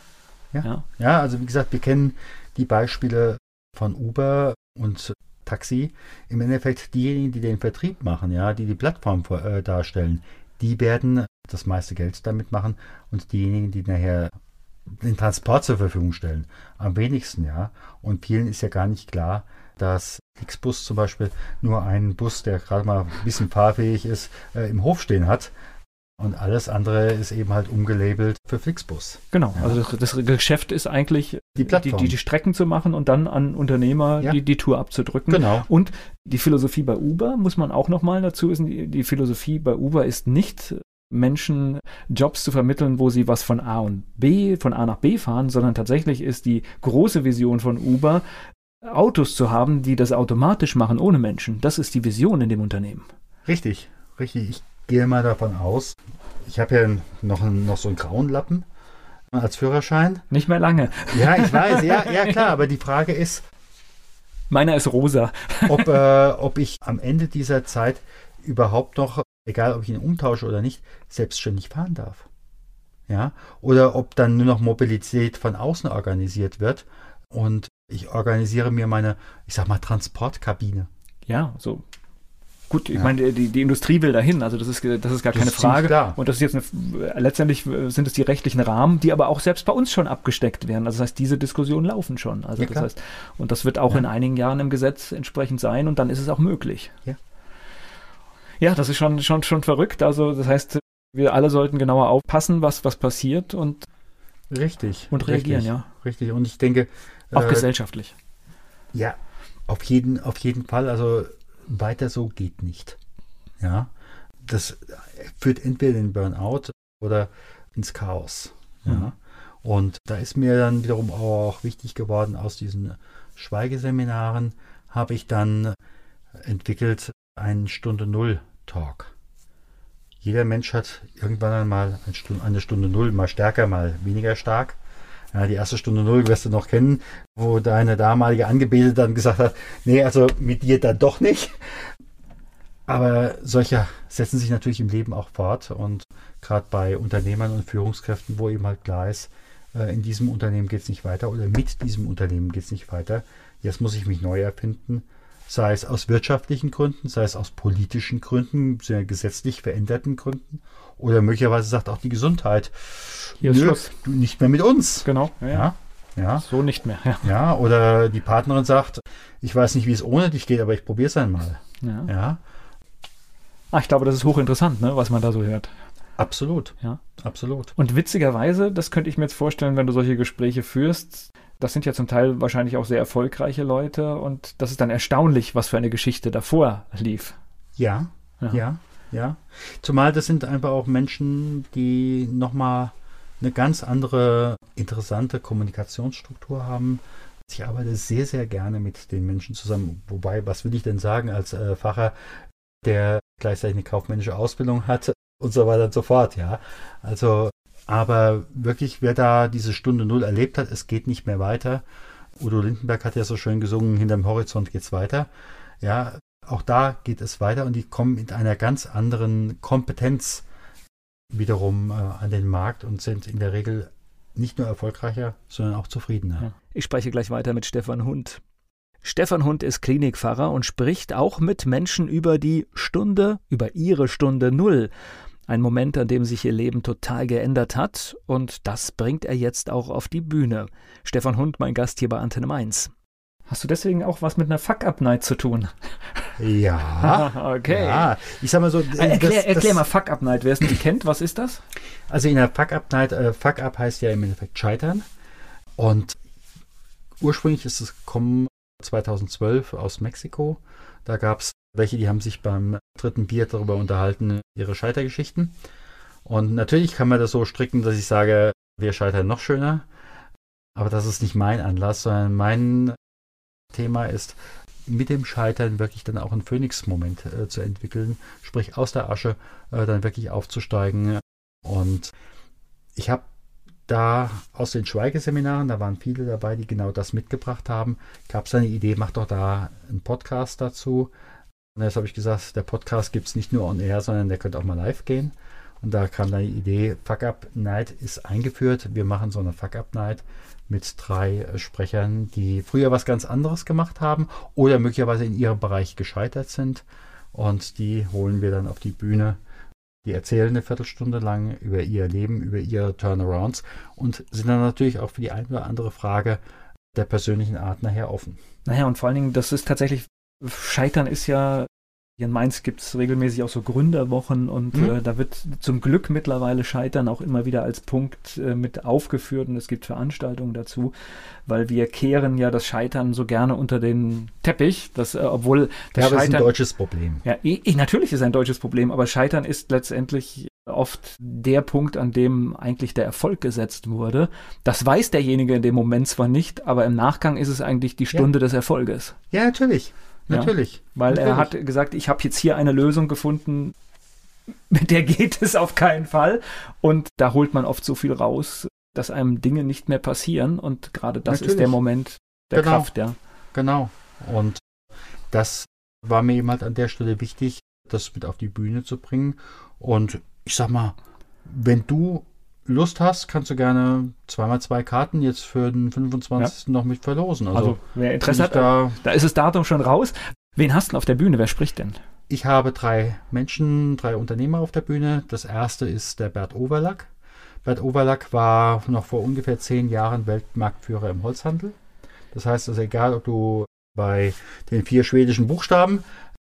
ja. Ja. Ja, also wie gesagt, wir kennen die Beispiele von Uber und Taxi im Endeffekt diejenigen, die den Vertrieb machen, ja, die die Plattform äh, darstellen, die werden das meiste Geld damit machen und diejenigen, die nachher den Transport zur Verfügung stellen, am wenigsten, ja. Und vielen ist ja gar nicht klar, dass Flixbus zum Beispiel nur einen Bus, der gerade mal ein bisschen fahrfähig ist, äh, im Hof stehen hat und alles andere ist eben halt umgelabelt für Flixbus. Genau, ja. also das, das, Geschäft ist eigentlich, die, die, die, Strecken zu machen und dann an Unternehmer ja. die, die Tour abzudrücken. Genau. Und die Philosophie bei Uber, muss man auch nochmal dazu wissen, die, die Philosophie bei Uber ist nicht Menschen Jobs zu vermitteln, wo sie was von A und B, von A nach B fahren, sondern tatsächlich ist die große Vision von Uber, Autos zu haben, die das automatisch machen ohne Menschen. Das ist die Vision in dem Unternehmen. Richtig, richtig. Ich gehe mal davon aus, ich habe ja noch, noch so einen grauen Lappen als Führerschein. Nicht mehr lange. Ja, ich weiß, ja, ja klar, aber die Frage ist. Meiner ist rosa. ob, äh, ob ich am Ende dieser Zeit überhaupt noch, egal ob ich ihn umtausche oder nicht, selbstständig fahren darf. Ja, oder ob dann nur noch Mobilität von außen organisiert wird und ich organisiere mir meine, ich sag mal, Transportkabine. Ja, so Gut, ich ja. meine, die, die Industrie will dahin, also das ist, das ist gar das keine ist Frage. Klar. Und das ist jetzt eine, letztendlich sind es die rechtlichen Rahmen, die aber auch selbst bei uns schon abgesteckt werden. Also das heißt, diese Diskussionen laufen schon. Also ja, das heißt, und das wird auch ja. in einigen Jahren im Gesetz entsprechend sein und dann ist es auch möglich. Ja. Ja, das ist schon, schon, schon verrückt. Also das heißt, wir alle sollten genauer aufpassen, was, was passiert und Richtig. Und reagieren, richtig, ja. Richtig. Und ich denke. Auch äh, gesellschaftlich. Ja, auf jeden, auf jeden Fall. Also weiter so geht nicht. Ja, das führt entweder in Burnout oder ins Chaos. Ja. Mhm. Und da ist mir dann wiederum auch wichtig geworden, aus diesen Schweigeseminaren habe ich dann entwickelt einen Stunde Null Talk. Jeder Mensch hat irgendwann einmal eine Stunde, eine Stunde Null, mal stärker, mal weniger stark. Ja, die erste Stunde Null wirst du noch kennen, wo deine damalige Angebetete dann gesagt hat, nee, also mit dir dann doch nicht. Aber solche setzen sich natürlich im Leben auch fort und gerade bei Unternehmern und Führungskräften, wo eben halt klar ist, äh, in diesem Unternehmen geht es nicht weiter oder mit diesem Unternehmen geht es nicht weiter. Jetzt muss ich mich neu erfinden, sei es aus wirtschaftlichen Gründen, sei es aus politischen Gründen, sehr gesetzlich veränderten Gründen oder möglicherweise sagt auch die Gesundheit, hier Nö, Schluss. nicht mehr mit uns. Genau. Ja, ja. ja. So nicht mehr. Ja. ja, oder die Partnerin sagt, ich weiß nicht, wie es ohne dich geht, aber ich probiere es einmal. Ja. ja. Ach, ich glaube, das ist hochinteressant, ne, was man da so hört. Absolut. Ja. Absolut. Und witzigerweise, das könnte ich mir jetzt vorstellen, wenn du solche Gespräche führst, das sind ja zum Teil wahrscheinlich auch sehr erfolgreiche Leute und das ist dann erstaunlich, was für eine Geschichte davor lief. Ja, ja, ja. ja. Zumal das sind einfach auch Menschen, die nochmal eine ganz andere interessante Kommunikationsstruktur haben. Ich arbeite sehr, sehr gerne mit den Menschen zusammen. Wobei, was will ich denn sagen als äh, Facher, der gleichzeitig eine kaufmännische Ausbildung hat und so weiter und so fort, ja. Also, aber wirklich, wer da diese Stunde Null erlebt hat, es geht nicht mehr weiter. Udo Lindenberg hat ja so schön gesungen, hinterm Horizont geht's weiter. Ja, auch da geht es weiter und die kommen mit einer ganz anderen Kompetenz wiederum äh, an den Markt und sind in der Regel nicht nur erfolgreicher, sondern auch zufriedener. Ich spreche gleich weiter mit Stefan Hund. Stefan Hund ist Klinikpfarrer und spricht auch mit Menschen über die Stunde, über ihre Stunde Null. Ein Moment, an dem sich ihr Leben total geändert hat, und das bringt er jetzt auch auf die Bühne. Stefan Hund, mein Gast hier bei Antenne Mainz. Hast du deswegen auch was mit einer Fuck-Up-Night zu tun? Ja. okay. Ja. Ich sag mal so. Äh, erklär, das, erklär mal Fuck-Up-Night. Wer es nicht kennt, was ist das? Also in der Fuck-Up-Night, äh, Fuck-Up heißt ja im Endeffekt scheitern. Und ursprünglich ist es gekommen 2012 aus Mexiko. Da gab es welche, die haben sich beim dritten Bier darüber unterhalten, ihre Scheitergeschichten. Und natürlich kann man das so stricken, dass ich sage, wir scheitern noch schöner. Aber das ist nicht mein Anlass, sondern mein Thema ist, mit dem Scheitern wirklich dann auch einen Phoenix-Moment äh, zu entwickeln, sprich aus der Asche äh, dann wirklich aufzusteigen. Und ich habe da aus den Schweigeseminaren, da waren viele dabei, die genau das mitgebracht haben, gab es eine Idee, mach doch da einen Podcast dazu. Und jetzt habe ich gesagt, der Podcast gibt es nicht nur on air, sondern der könnte auch mal live gehen. Und da kam dann die Idee, Fuck Up Night ist eingeführt. Wir machen so eine Fuck Up Night mit drei äh, Sprechern, die früher was ganz anderes gemacht haben oder möglicherweise in ihrem Bereich gescheitert sind. Und die holen wir dann auf die Bühne. Die erzählen eine Viertelstunde lang über ihr Leben, über ihre Turnarounds und sind dann natürlich auch für die eine oder andere Frage der persönlichen Art nachher offen. Naja, und vor allen Dingen, das ist tatsächlich, Scheitern ist ja hier in Mainz gibt es regelmäßig auch so Gründerwochen und mhm. äh, da wird zum Glück mittlerweile Scheitern auch immer wieder als Punkt äh, mit aufgeführt und es gibt Veranstaltungen dazu, weil wir kehren ja das Scheitern so gerne unter den Teppich, dass, äh, obwohl das ja, Scheitern, ist ein deutsches Problem. Ja, ich, natürlich ist ein deutsches Problem, aber Scheitern ist letztendlich oft der Punkt, an dem eigentlich der Erfolg gesetzt wurde. Das weiß derjenige in dem Moment zwar nicht, aber im Nachgang ist es eigentlich die Stunde ja. des Erfolges. Ja, natürlich. Natürlich. Weil Natürlich. er hat gesagt, ich habe jetzt hier eine Lösung gefunden, mit der geht es auf keinen Fall. Und da holt man oft so viel raus, dass einem Dinge nicht mehr passieren. Und gerade das Natürlich. ist der Moment der genau. Kraft, ja. Genau. Und das war mir eben halt an der Stelle wichtig, das mit auf die Bühne zu bringen. Und ich sag mal, wenn du Lust hast, kannst du gerne zweimal zwei Karten jetzt für den 25. Ja. noch mit verlosen. Also, also wer Interesse hat, da, da ist das Datum schon raus. Wen hast du auf der Bühne? Wer spricht denn? Ich habe drei Menschen, drei Unternehmer auf der Bühne. Das erste ist der Bert Overlack. Bert Overlack war noch vor ungefähr zehn Jahren Weltmarktführer im Holzhandel. Das heißt also, egal ob du bei den vier schwedischen Buchstaben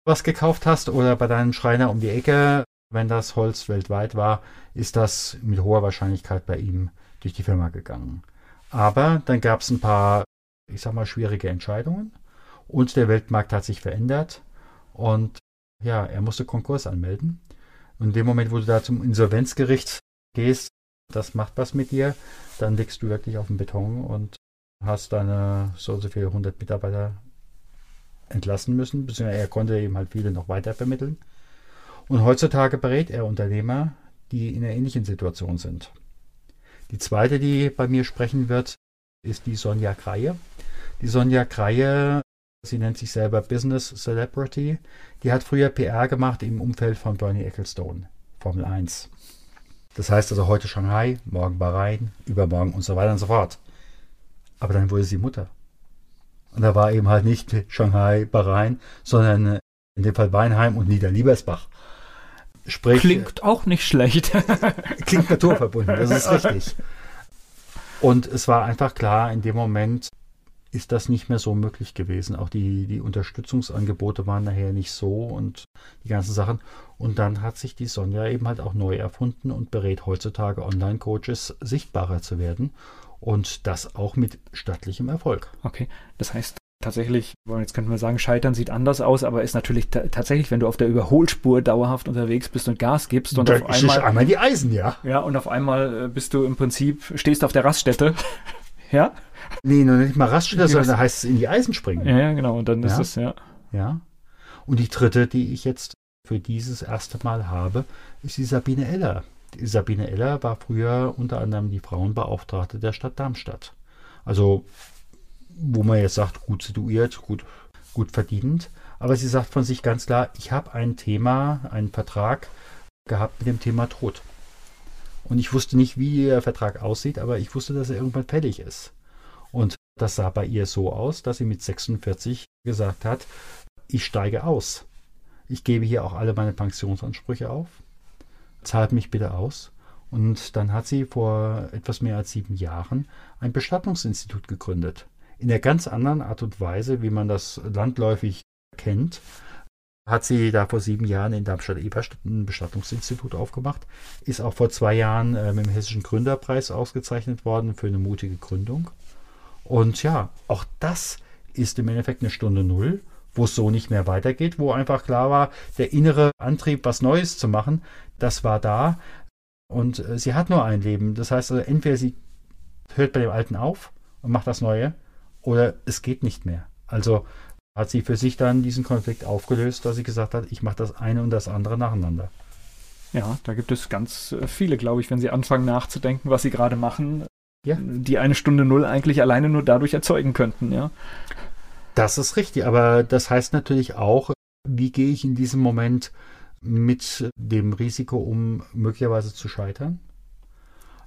was gekauft hast oder bei deinem Schreiner um die Ecke, wenn das Holz weltweit war, ist das mit hoher Wahrscheinlichkeit bei ihm durch die Firma gegangen. Aber dann gab es ein paar, ich sag mal, schwierige Entscheidungen und der Weltmarkt hat sich verändert und ja, er musste Konkurs anmelden. Und in dem Moment, wo du da zum Insolvenzgericht gehst, das macht was mit dir, dann legst du wirklich auf den Beton und hast deine so und so viele 100 Mitarbeiter entlassen müssen, beziehungsweise er konnte eben halt viele noch weiter vermitteln. Und heutzutage berät er Unternehmer, die in einer ähnlichen Situation sind. Die zweite, die bei mir sprechen wird, ist die Sonja Kreie. Die Sonja Kreie, sie nennt sich selber Business Celebrity, die hat früher PR gemacht im Umfeld von Bernie Ecclestone, Formel 1. Das heißt also heute Shanghai, morgen Bahrain, übermorgen und so weiter und so fort. Aber dann wurde sie Mutter. Und da war eben halt nicht Shanghai, Bahrain, sondern in dem Fall Weinheim und Niederliebersbach. Sprich, klingt auch nicht schlecht. klingt naturverbunden, das ist richtig. Und es war einfach klar, in dem Moment ist das nicht mehr so möglich gewesen. Auch die, die Unterstützungsangebote waren nachher nicht so und die ganzen Sachen. Und dann hat sich die Sonja eben halt auch neu erfunden und berät heutzutage Online-Coaches sichtbarer zu werden. Und das auch mit stattlichem Erfolg. Okay, das heißt, tatsächlich, jetzt könnten wir sagen, Scheitern sieht anders aus, aber ist natürlich tatsächlich, wenn du auf der Überholspur dauerhaft unterwegs bist und Gas gibst und da auf einmal, einmal die Eisen, ja. Ja, und auf einmal äh, bist du im Prinzip, stehst auf der Raststätte, ja. Nee, noch nicht mal Raststätte, sondern da heißt es in die Eisen springen. Ja, genau, und dann ja. ist es, ja. Ja. Und die dritte, die ich jetzt für dieses erste Mal habe, ist die Sabine Eller. Die Sabine Eller war früher unter anderem die Frauenbeauftragte der Stadt Darmstadt. Also wo man jetzt sagt, gut situiert, gut, gut verdient. Aber sie sagt von sich ganz klar, ich habe ein Thema, einen Vertrag gehabt mit dem Thema Tod. Und ich wusste nicht, wie der Vertrag aussieht, aber ich wusste, dass er irgendwann fällig ist. Und das sah bei ihr so aus, dass sie mit 46 gesagt hat, ich steige aus. Ich gebe hier auch alle meine Pensionsansprüche auf. Zahlt mich bitte aus. Und dann hat sie vor etwas mehr als sieben Jahren ein Bestattungsinstitut gegründet in der ganz anderen Art und Weise, wie man das landläufig kennt, hat sie da vor sieben Jahren in Darmstadt-Eberstadt ein Bestattungsinstitut aufgemacht, ist auch vor zwei Jahren äh, mit dem Hessischen Gründerpreis ausgezeichnet worden für eine mutige Gründung. Und ja, auch das ist im Endeffekt eine Stunde Null, wo es so nicht mehr weitergeht, wo einfach klar war, der innere Antrieb, was Neues zu machen, das war da. Und äh, sie hat nur ein Leben. Das heißt, also, entweder sie hört bei dem Alten auf und macht das Neue, oder es geht nicht mehr. Also hat sie für sich dann diesen Konflikt aufgelöst, dass sie gesagt hat, ich mache das eine und das andere nacheinander. Ja, da gibt es ganz äh, viele, glaube ich, wenn sie anfangen nachzudenken, was sie gerade machen, ja. die eine Stunde Null eigentlich alleine nur dadurch erzeugen könnten, ja. Das ist richtig, aber das heißt natürlich auch, wie gehe ich in diesem Moment mit dem Risiko um, möglicherweise zu scheitern?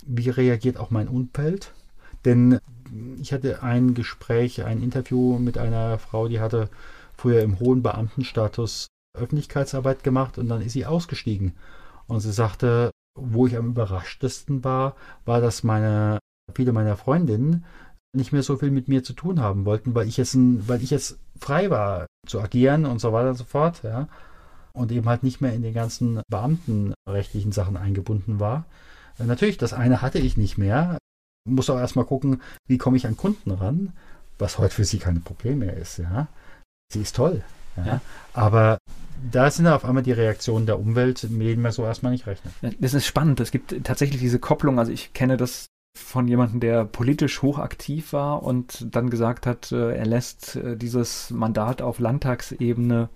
Wie reagiert auch mein Umfeld? Denn ich hatte ein Gespräch, ein Interview mit einer Frau, die hatte früher im hohen Beamtenstatus Öffentlichkeitsarbeit gemacht und dann ist sie ausgestiegen. Und sie sagte, wo ich am überraschtesten war, war, dass meine, viele meiner Freundinnen nicht mehr so viel mit mir zu tun haben wollten, weil ich jetzt, weil ich jetzt frei war zu agieren und so weiter und so fort, ja. Und eben halt nicht mehr in den ganzen beamtenrechtlichen Sachen eingebunden war. Natürlich, das eine hatte ich nicht mehr muss auch erstmal gucken, wie komme ich an Kunden ran, was heute für sie kein Problem mehr ist. Ja? Sie ist toll. Ja? ja. Aber da sind auf einmal die Reaktionen der Umwelt, mit denen man so erstmal nicht rechnet. Das ist spannend. Es gibt tatsächlich diese Kopplung. Also ich kenne das von jemandem, der politisch hochaktiv war und dann gesagt hat, äh, er lässt äh, dieses Mandat auf Landtagsebene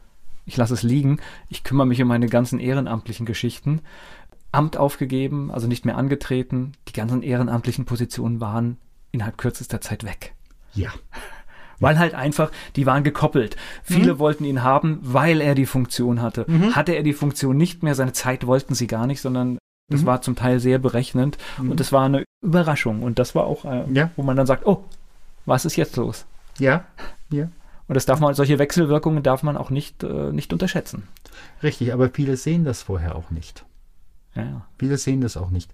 ich lasse es liegen, ich kümmere mich um meine ganzen ehrenamtlichen Geschichten. Amt aufgegeben, also nicht mehr angetreten. Die ganzen ehrenamtlichen Positionen waren innerhalb kürzester Zeit weg. Ja. Weil halt einfach, die waren gekoppelt. Viele mhm. wollten ihn haben, weil er die Funktion hatte. Mhm. Hatte er die Funktion nicht mehr, seine Zeit wollten sie gar nicht, sondern das mhm. war zum Teil sehr berechnend mhm. und das war eine Überraschung. Und das war auch, äh, ja. wo man dann sagt, oh, was ist jetzt los? Ja, ja. Und das darf man, solche Wechselwirkungen darf man auch nicht, äh, nicht unterschätzen. Richtig, aber viele sehen das vorher auch nicht. Ja. Viele sehen das auch nicht.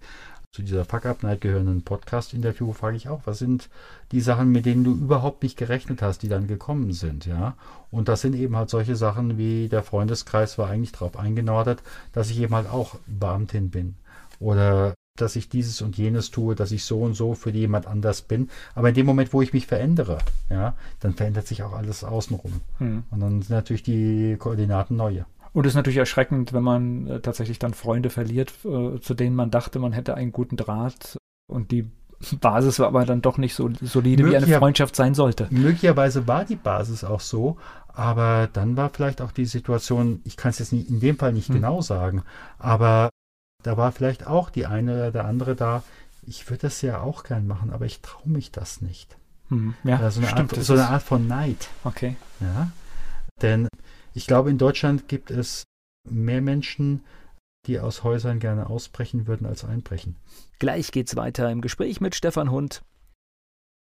Zu dieser Fuck-Up-Night gehörenden Podcast-Interview frage ich auch, was sind die Sachen, mit denen du überhaupt nicht gerechnet hast, die dann gekommen sind, ja? Und das sind eben halt solche Sachen wie der Freundeskreis war eigentlich darauf eingenordet, dass ich eben halt auch Beamtin bin. Oder dass ich dieses und jenes tue, dass ich so und so für jemand anders bin. Aber in dem Moment, wo ich mich verändere, ja, dann verändert sich auch alles außenrum. Hm. Und dann sind natürlich die Koordinaten neue. Und es ist natürlich erschreckend, wenn man äh, tatsächlich dann Freunde verliert, äh, zu denen man dachte, man hätte einen guten Draht und die Basis war aber dann doch nicht so solide, wie eine Freundschaft sein sollte. Möglicherweise war die Basis auch so, aber dann war vielleicht auch die Situation, ich kann es jetzt nicht, in dem Fall nicht hm. genau sagen, aber da war vielleicht auch die eine oder der andere da, ich würde das ja auch gern machen, aber ich traue mich das nicht. Hm. Ja, also eine, stimmt, Art, so eine Art von Neid. Okay. Ja, denn ich glaube, in Deutschland gibt es mehr Menschen, die aus Häusern gerne ausbrechen würden als einbrechen. Gleich geht's weiter im Gespräch mit Stefan Hund.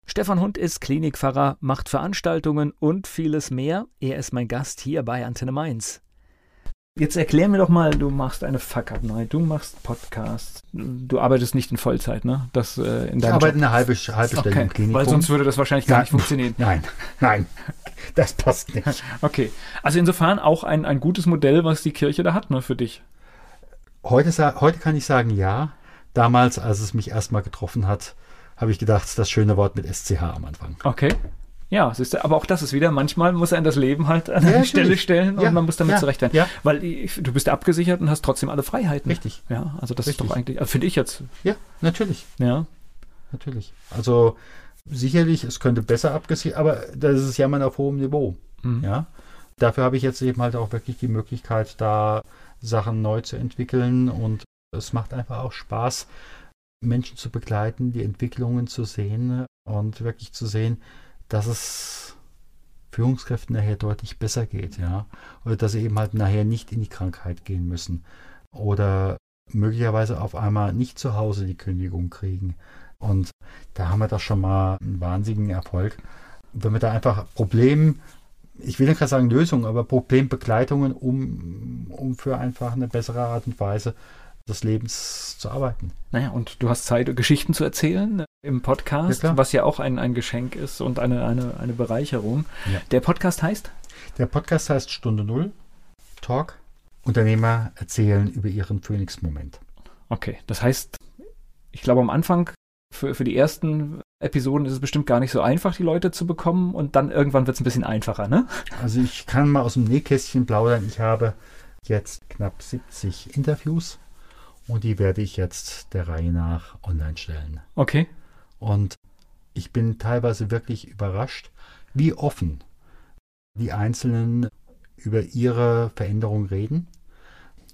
Stefan Hund ist Klinikpfarrer, macht Veranstaltungen und vieles mehr. Er ist mein Gast hier bei Antenne Mainz. Jetzt erklär mir doch mal, du machst eine Fuck-Up-Night, du machst Podcasts, du arbeitest nicht in Vollzeit, ne? Das, äh, in ich arbeite Job. eine halbe, halbe Stelle okay, im Klinikum. Weil sonst würde das wahrscheinlich gar nein, nicht funktionieren. Nein, nein, das passt nicht. Okay, also insofern auch ein, ein gutes Modell, was die Kirche da hat, ne, für dich. Heute, heute kann ich sagen, ja. Damals, als es mich erstmal getroffen hat, habe ich gedacht, das schöne Wort mit SCH am Anfang. Okay. Ja, siehst du, aber auch das ist wieder, manchmal muss ein das Leben halt an ja, die Stelle stellen und ja, man muss damit ja, zurecht werden. Ja. Weil du bist abgesichert und hast trotzdem alle Freiheiten. Richtig. Ja, also das Richtig. ist doch eigentlich, also finde ich jetzt. Ja, natürlich. Ja. Natürlich. Also sicherlich, es könnte besser abgesichert, aber das ist Jammern auf hohem Niveau. Mhm. Ja. Dafür habe ich jetzt eben halt auch wirklich die Möglichkeit, da Sachen neu zu entwickeln und es macht einfach auch Spaß, Menschen zu begleiten, die Entwicklungen zu sehen und wirklich zu sehen, dass es Führungskräften nachher deutlich besser geht, ja. Oder dass sie eben halt nachher nicht in die Krankheit gehen müssen. Oder möglicherweise auf einmal nicht zu Hause die Kündigung kriegen. Und da haben wir doch schon mal einen wahnsinnigen Erfolg. Wenn wir da einfach Problem, ich will nicht gerade sagen Lösungen, aber Problembegleitungen, um, um für einfach eine bessere Art und Weise des Lebens zu arbeiten. Naja, und du hast Zeit, Geschichten zu erzählen im Podcast, ja, was ja auch ein, ein Geschenk ist und eine, eine, eine Bereicherung. Ja. Der Podcast heißt? Der Podcast heißt Stunde Null Talk. Unternehmer erzählen über ihren Phoenix-Moment. Okay, das heißt, ich glaube am Anfang für, für die ersten Episoden ist es bestimmt gar nicht so einfach, die Leute zu bekommen und dann irgendwann wird es ein bisschen einfacher, ne? Also ich kann mal aus dem Nähkästchen plaudern. Ich habe jetzt knapp 70 Interviews und die werde ich jetzt der Reihe nach online stellen. Okay. Und ich bin teilweise wirklich überrascht, wie offen die Einzelnen über ihre Veränderung reden.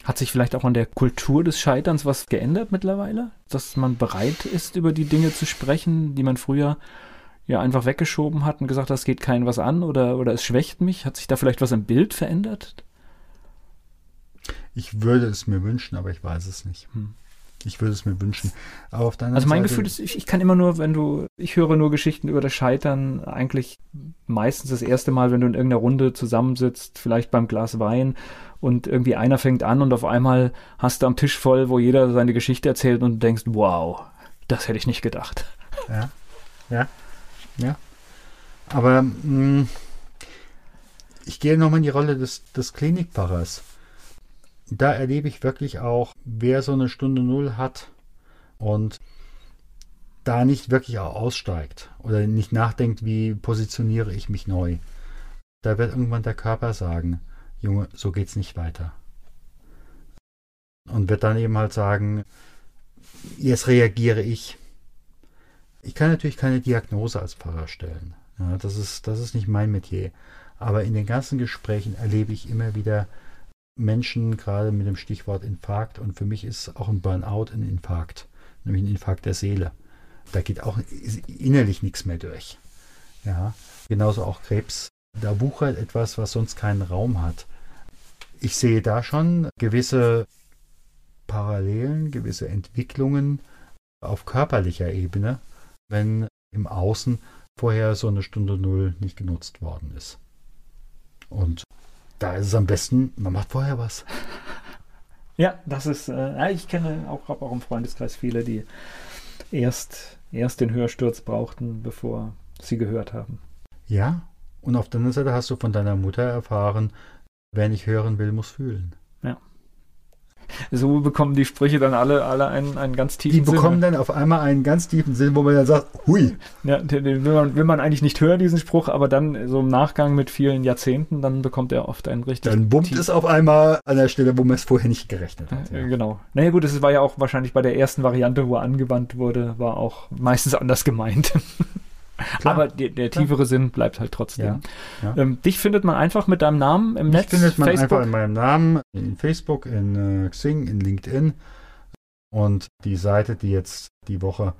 Hat sich vielleicht auch an der Kultur des Scheiterns was geändert mittlerweile? Dass man bereit ist, über die Dinge zu sprechen, die man früher ja einfach weggeschoben hat und gesagt, das geht keinen was an oder, oder es schwächt mich? Hat sich da vielleicht was im Bild verändert? Ich würde es mir wünschen, aber ich weiß es nicht. Hm. Ich würde es mir wünschen. Aber auf deiner Also mein Seite Gefühl ist, ich, ich, kann immer nur, wenn du, ich höre nur Geschichten über das Scheitern, eigentlich meistens das erste Mal, wenn du in irgendeiner Runde zusammensitzt, vielleicht beim Glas Wein und irgendwie einer fängt an und auf einmal hast du am Tisch voll, wo jeder seine Geschichte erzählt und du denkst, wow, das hätte ich nicht gedacht. Ja, ja, ja. Aber mh, hm, ich gehe nochmal in die Rolle des, des Klinikpfarrers da erlebe ich wirklich auch, wer so eine Stunde Null hat und da nicht wirklich auch aussteigt oder nicht nachdenkt, wie positioniere ich mich neu. Da wird irgendwann der Körper sagen, Junge, so geht's nicht weiter. Und wird dann eben halt sagen, jetzt reagiere ich. Ich kann natürlich keine Diagnose als Pfarrer stellen. Ja, das, ist, das ist nicht mein Metier. Aber in den ganzen Gesprächen erlebe ich immer wieder Menschen, gerade mit dem Stichwort Infarkt. Und für mich ist auch ein Burnout ein Infarkt, nämlich ein Infarkt der Seele. Da geht auch innerlich nichts mehr durch. Ja, genauso auch Krebs. Da wuchert etwas, was sonst keinen Raum hat. Ich sehe da schon gewisse Parallelen, gewisse Entwicklungen auf körperlicher Ebene, wenn im Außen vorher so eine Stunde Null nicht genutzt worden ist. Und da ist es am besten, man macht vorher was. Ja, das ist, äh, ich kenne auch, auch im Freundeskreis viele, die erst, erst den Hörsturz brauchten, bevor sie gehört haben. Ja, und auf der anderen Seite hast du von deiner Mutter erfahren, wer nicht hören will, muss fühlen. So bekommen die Sprüche dann alle, alle einen, einen ganz tiefen Sinn. Die bekommen Sinn. dann auf einmal einen ganz tiefen Sinn, wo man dann sagt, hui. Ja, den, den will, man, will man eigentlich nicht hören, diesen Spruch, aber dann so im Nachgang mit vielen Jahrzehnten, dann bekommt er oft einen richtig. Dann bummt es auf einmal an der Stelle, wo man es vorher nicht gerechnet hat. Ja. Genau. Naja gut, es war ja auch wahrscheinlich bei der ersten Variante, wo er angewandt wurde, war auch meistens anders gemeint. Klar, Aber die, der tiefere. Sinn bleibt halt trotzdem. Ja, ja. Ähm, dich findet man einfach mit deinem Namen im Netz? Dich findet man Facebook? einfach in meinem Namen, in Facebook, in äh, Xing, in LinkedIn. Und die Seite, die jetzt die Woche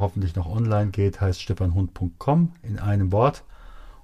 hoffentlich noch online geht, heißt stefanhund.com in einem Wort.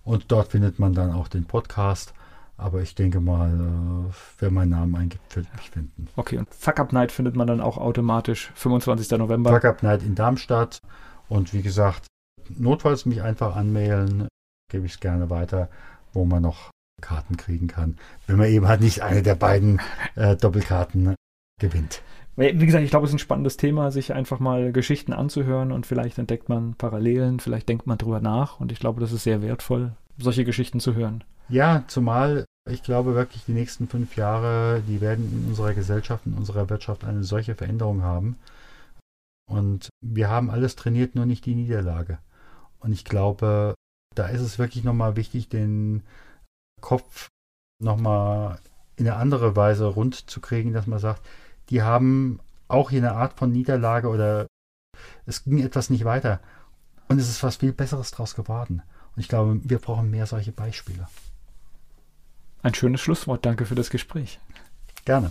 Und dort findet man dann auch den Podcast. Aber ich denke mal, äh, wer meinen Namen eingibt, wird mich finden. Okay, und Fuck Up Night findet man dann auch automatisch 25. November. Fuck Up Night in Darmstadt. Und wie gesagt, notfalls mich einfach anmailen, gebe ich es gerne weiter, wo man noch Karten kriegen kann, wenn man eben halt nicht eine der beiden äh, Doppelkarten gewinnt. Wie gesagt, ich glaube, es ist ein spannendes Thema, sich einfach mal Geschichten anzuhören und vielleicht entdeckt man Parallelen, vielleicht denkt man drüber nach und ich glaube, das ist sehr wertvoll, solche Geschichten zu hören. Ja, zumal ich glaube wirklich, die nächsten fünf Jahre, die werden in unserer Gesellschaft, in unserer Wirtschaft eine solche Veränderung haben. Und wir haben alles trainiert, nur nicht die Niederlage. Und ich glaube, da ist es wirklich nochmal wichtig, den Kopf nochmal in eine andere Weise rund zu kriegen, dass man sagt, die haben auch hier eine Art von Niederlage oder es ging etwas nicht weiter. Und es ist was viel Besseres draus geworden. Und ich glaube, wir brauchen mehr solche Beispiele. Ein schönes Schlusswort. Danke für das Gespräch. Gerne.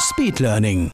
Speed Learning.